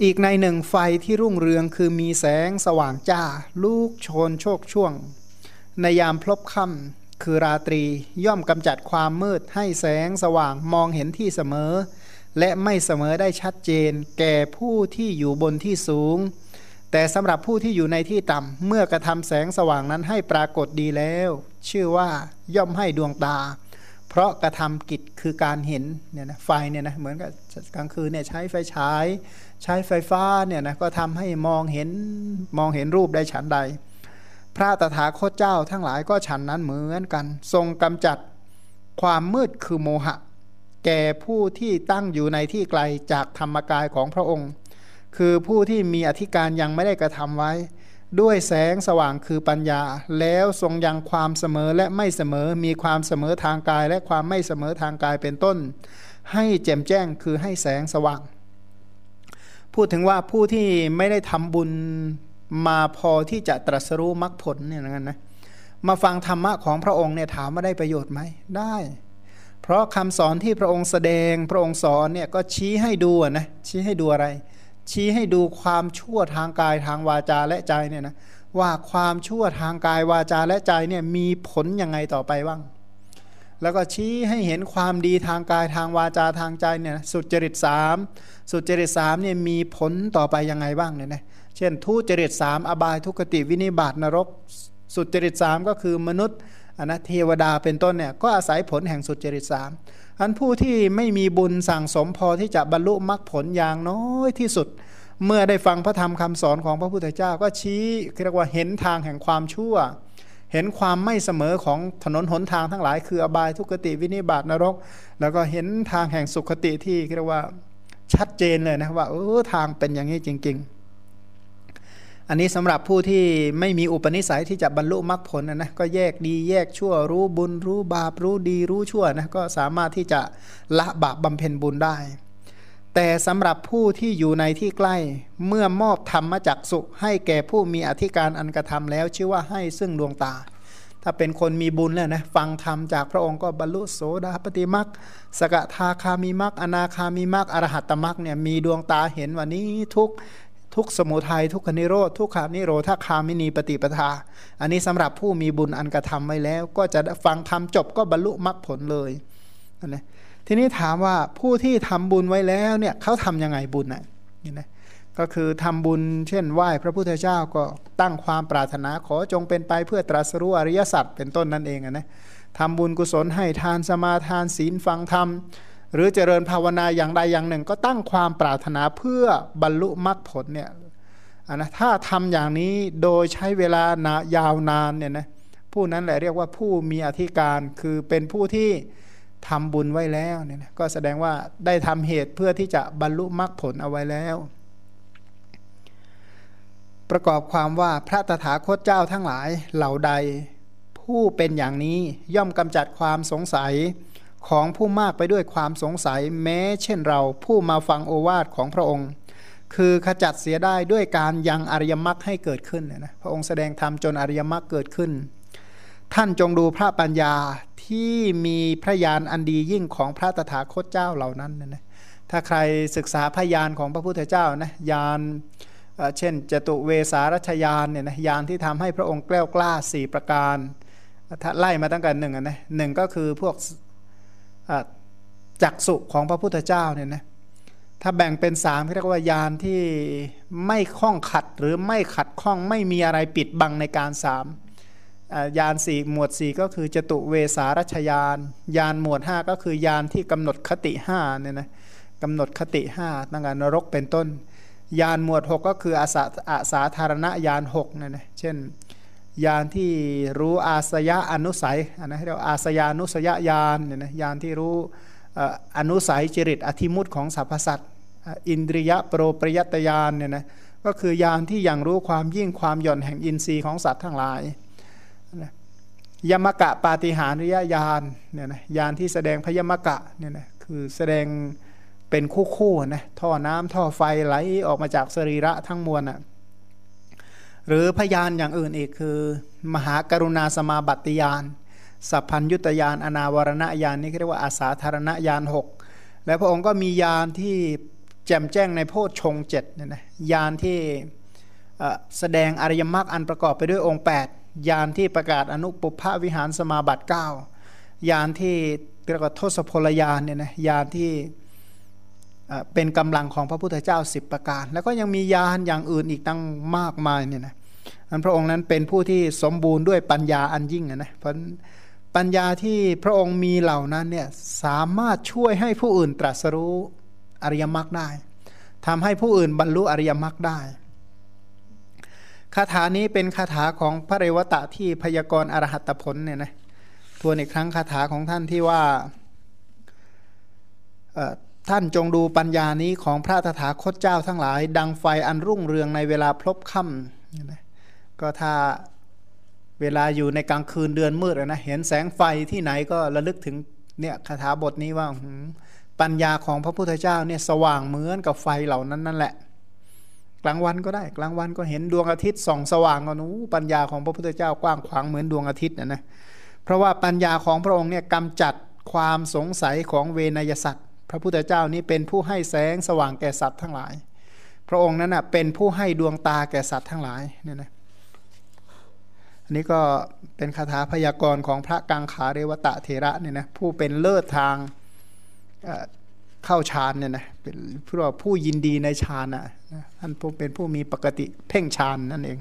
อีกในหนึ่งไฟที่รุ่งเรืองคือมีแสงสว่างจ้า ลูกโชนโชคช่วง ในยามพลบค่ำคือราตรีย่อมกำจัดความมืดให้แสงสว่างมองเห็นที่เสมอ และไม่เสมอได้ชัดเจน แก่ผู้ที่อยู่บนที่สูง แต่สำหรับผู้ที่อยู่ในที่ต่ำเมื่อกระทำแสงสว่างนั้นให้ปรากฏดีแล้ว ชื่อว่าย่อมให้ดวงตา เพราะกระทำกิจคือการเห็นเนี่ยนะไฟเนี่ยนะเหมือนกับกลางคืนเนี่ยใช้ไฟฉายใช้ไฟฟ้าเนี่ยนะก็ทำให้มองเห็นมองเห็นรูปได้ฉันใด พระตถาคตเจ้าทั้งหลายก็ฉันนั้นเหมือนกัน ทรงกำจัดความมืดคือโมหะ แก่ผู้ที่ตั้งอยู่ในที่ไกลจากธรรมกายของพระองค์ คือผู้ที่มีอธิการยังไม่ได้กระทำไว้ ด้วยแสงสว่างคือปัญญา แล้วทรงยังความเสมอและไม่เสมอมีความเสมอทางกายและความไม่เสมอทางกายเป็นต้น ให้แจ่มแจ้งคือให้แสงสว่าง พูดถึงว่าผู้ที่ไม่ได้ทำบุญมาพอที่จะตรัสรู้มรรคผลเนี่ยนะนะมาฟังธรรมะของพระองค์เนี่ยถามว่าได้ประโยชน์ไหมได้ เพราะคำสอนที่พระองค์แสดงพระองค์สอนเนี่ยก็ชี้ให้ดูนะชี้ให้ดูอะไร ชี้ให้ดูความชั่วทางกายทางวาจาและใจเนี่ยนะว่าความชั่วทางกายวาจาและใจเนี่ยมีผลยังไงต่อไปบ้าง แล้วก็ชี้ให้เห็นความดีทางกายทางวาจาทางใจเนี่ยสุจริตสามสุจริตสามเนี่ยมีผลต่อไปยังไงบ้างเนี่ยนะเช่นทุจริตสามอบายทุกติวินิบาตนรก สุจริตสามก็คือมนุษย์ อนะเทวดาเป็นต้นเนี่ยก็อาศัยผลแห่งสุจริตสามอันผู้ที่ไม่มีบุญสั่งสมพอที่จะบรรลุมรรคผลอย่างน้อยที่สุด เมื่อได้ฟังพระธรรมคำสอนของพระพุทธเจ้าก็ชี้เรียกว่าเห็นทางแห่งความชั่ว เห็นความไม่เสมอของถนนหนทางทั้งหลาย คืออบายทุกติวินิบาตนรก แล้วก็เห็นทางแห่งสุขติที่เรียกว่าชัดเจนเลยนะว่าเออทางเป็นอย่างนี้จริง ๆ อันนี้สำหรับผู้ที่ไม่มีอุปนิสัยที่จะบรรลุมรรคผลนะนะก็แยกดีแยกชั่วรู้บุญรู้บาปรู้ดีรู้ชั่วนะก็สามารถที่จะละบาปบำเพ็ญบุญได้ แต่สำหรับผู้ที่อยู่ในที่ใกล้เมื่อมอบธรรมจักสุให้แก่ผู้มีอธิการอันกระทำแล้วชื่อว่าให้ซึ่งดวงตา ถ้าเป็นคนมีบุญแล้วนะฟังธรรมจากพระองค์ก็บรรลุโสดาปฏิมักสกทาคามีมักอนาคามีมักอรหัตตมักเนี่ยมีดวงตาเห็นวันนี้ทุก ทุกสมุทัยทุกขนิโรธทุกขานิโรธาคามินีปฏิปทา อันนี้สำหรับผู้มีบุญอันกระทำไว้แล้ว ก็จะฟังธรรมจบก็บรรลุมรรคผลเลยนะทีนี้ถามว่าผู้ที่ทำบุญไว้แล้วเนี่ยเขาทํำยังไงบุญนะนี่นะก็คือทำบุญเช่นไหว้พระพุทธเจ้าก็ตั้งความปรารถนาขอจงเป็นไปเพื่อตรัสรู้อริยสัจเป็นต้นนั่นเองนะทำบุญกุศลให้ทานสมาทานศีลฟังธรรม หรือเจริญภาวนาอย่างใดอย่างหนึ่ง ก็ตั้งความปรารถนาเพื่อบรรลุมรรคผลเนี่ยนะถ้าทำอย่างนี้โดยใช้เวลานายาวนานเนี่ยนะผู้นั้นแหละเรียกว่าผู้มีอธิการคือเป็นผู้ที่ทำบุญไว้แล้วเนี่ยนะก็แสดงว่าได้ทำเหตุเพื่อที่จะบรรลุมรรคผลเอาไว้แล้ว ประกอบความว่าพระตถาคตเจ้าทั้งหลายเหล่าใด ผู้เป็นอย่างนี้ย่อมกำจัดความสงสัย ของผู้มากไปด้วยความสงสัยแม้เช่นเราผู้มาฟังโอวาทของพระองค์ คือขจัดเสียได้ด้วยการยังอริยมรรคให้เกิดขึ้นนะพระองค์แสดงธรรมจนอริยมรรคเกิดขึ้น ท่านจงดูพระปัญญาที่มีพระญาณอันดียิ่งของพระตถาคตเจ้าเหล่านั้นนะถ้าใครศึกษาพระยานของพระพุทธเจ้านะยานเช่นจตุเวสารัชยานเนี่ยนะยานที่ทำให้พระองค์แกล้วกล้าสี่ประการถ้าไล่มาตั้งแต่หนึ่งนะหนึ่งก็คือพวก จักสุของพระพุทธเจ้าเนี่ยนะถ้าแบ่งเป็นสามเรียกว่ายานที่ไม่คล้องขัดหรือไม่ขัดข้องไม่มีอะไรปิดบังในการสามยานสี่หมวดสี่ก็คือจตุเวสารัชยาน ยานหมวดห้าก็คือยานที่กำหนดคติห้าเนี่ยนะกำหนดคติห้าตั้งแต่นรกเป็นต้น ยานหมวด6ก็คืออาสาอาสาธารณญาณ6นั่นนะเช่น ยานที่รู้อาสยะอนุสัยนะเรียกอาสยานุสยญาณเนี่ยนะยานที่รู้อนุสัยจริตอธิมุตของสรรพสัตว์อินทรียะโปรปริยตยานเนี่ยนะก็คือยานที่ยังรู้ความยิ่งความหย่อนแห่งอินทรีย์ของสัตว์ทั้งหลายยมกะปาฏิหาริยญาณเนี่ยนะยานที่แสดงพยมกะเนี่ยนะคือแสดงเป็นคู่คู่นะท่อน้ำท่อไฟไหลออกมาจากสรีระทั้งมวลนะ หรือพยานอย่างอื่นอีกคือ มหากรุณาสมาบัติยานสัพพัญยุตยานอนาวรณญาณนี่เรียกว่าอาสาธารณญาณหกและพระองค์ก็มียานที่แจ่มแจ้งในโพชฌงเจ็ดเนี่ยนะยานที่แสดงอริยมรรคอันประกอบไปด้วยองค์8ยานที่ประกาศอนุปุพวิหารสมาบัติ9ยานที่เรียกว่าทศพลยานเนี่ยนะยานที่เป็นกำลังของพระพุทธเจ้าสิบประการ แล้วก็ยังมียานอย่างอื่นอีกตั้งมากมายเนี่ยนะ อันพระองค์นั้นเป็นผู้ที่สมบูรณ์ด้วยปัญญาอันยิ่งนะเพราะปัญญาที่พระองค์มีเหล่านั้นเนี่ยสามารถช่วยให้ผู้อื่นตรัสรู้อริยมรรคได้ทำให้ผู้อื่นบรรลุอริยมรรคได้คาถานี้เป็นคาถาของพระเรวตะที่พยากรณ์อรหัตผลเนี่ยนะทวนอีกครั้งคาถาของท่านที่ว่าท่านจงดูปัญญานี้ของพระตถาคตเจ้าทั้งหลาย ดังไฟอันรุ่งเรืองในเวลาพลบค่ำ ก็ถ้าเวลาอยู่ในกลางคืนเดือนมืดนะเห็นแสงไฟที่ไหนก็ระลึกถึงเนี่ยคาถาบทนี้ว่าปัญญาของพระพุทธเจ้าเนี่ยสว่างเหมือนกับไฟเหล่านั้นนั่นแหละ กลางวันก็ได้ กลางวันก็เห็นดวงอาทิตย์ส่องสว่างก็นู้ปัญญาของพระพุทธเจ้ากว้างขวางเหมือนดวงอาทิตย์นะนะเพราะว่าปัญญาของพระองค์เนี่ยกำจัดความสงสัยของเวนยสัตว์พระพุทธเจ้านี้เป็นผู้ให้แสงสว่างแก่สัตว์ทั้งหลาย พระองค์นั้นเป็นผู้ให้ดวงตาแก่สัตว์ทั้งหลายเนี่ยนะ อันนี้ก็เป็นคาถาพยากรณ์ของพระกังขาเรวตะเทระเนี่ยนะผู้เป็นเลิศทางเข้าฌานเนี่ยนะเป็นผู้ผู้ยินดีในฌานอะท่านผู้เป็นผู้มีปกติเพ่งฌานนั่นเอง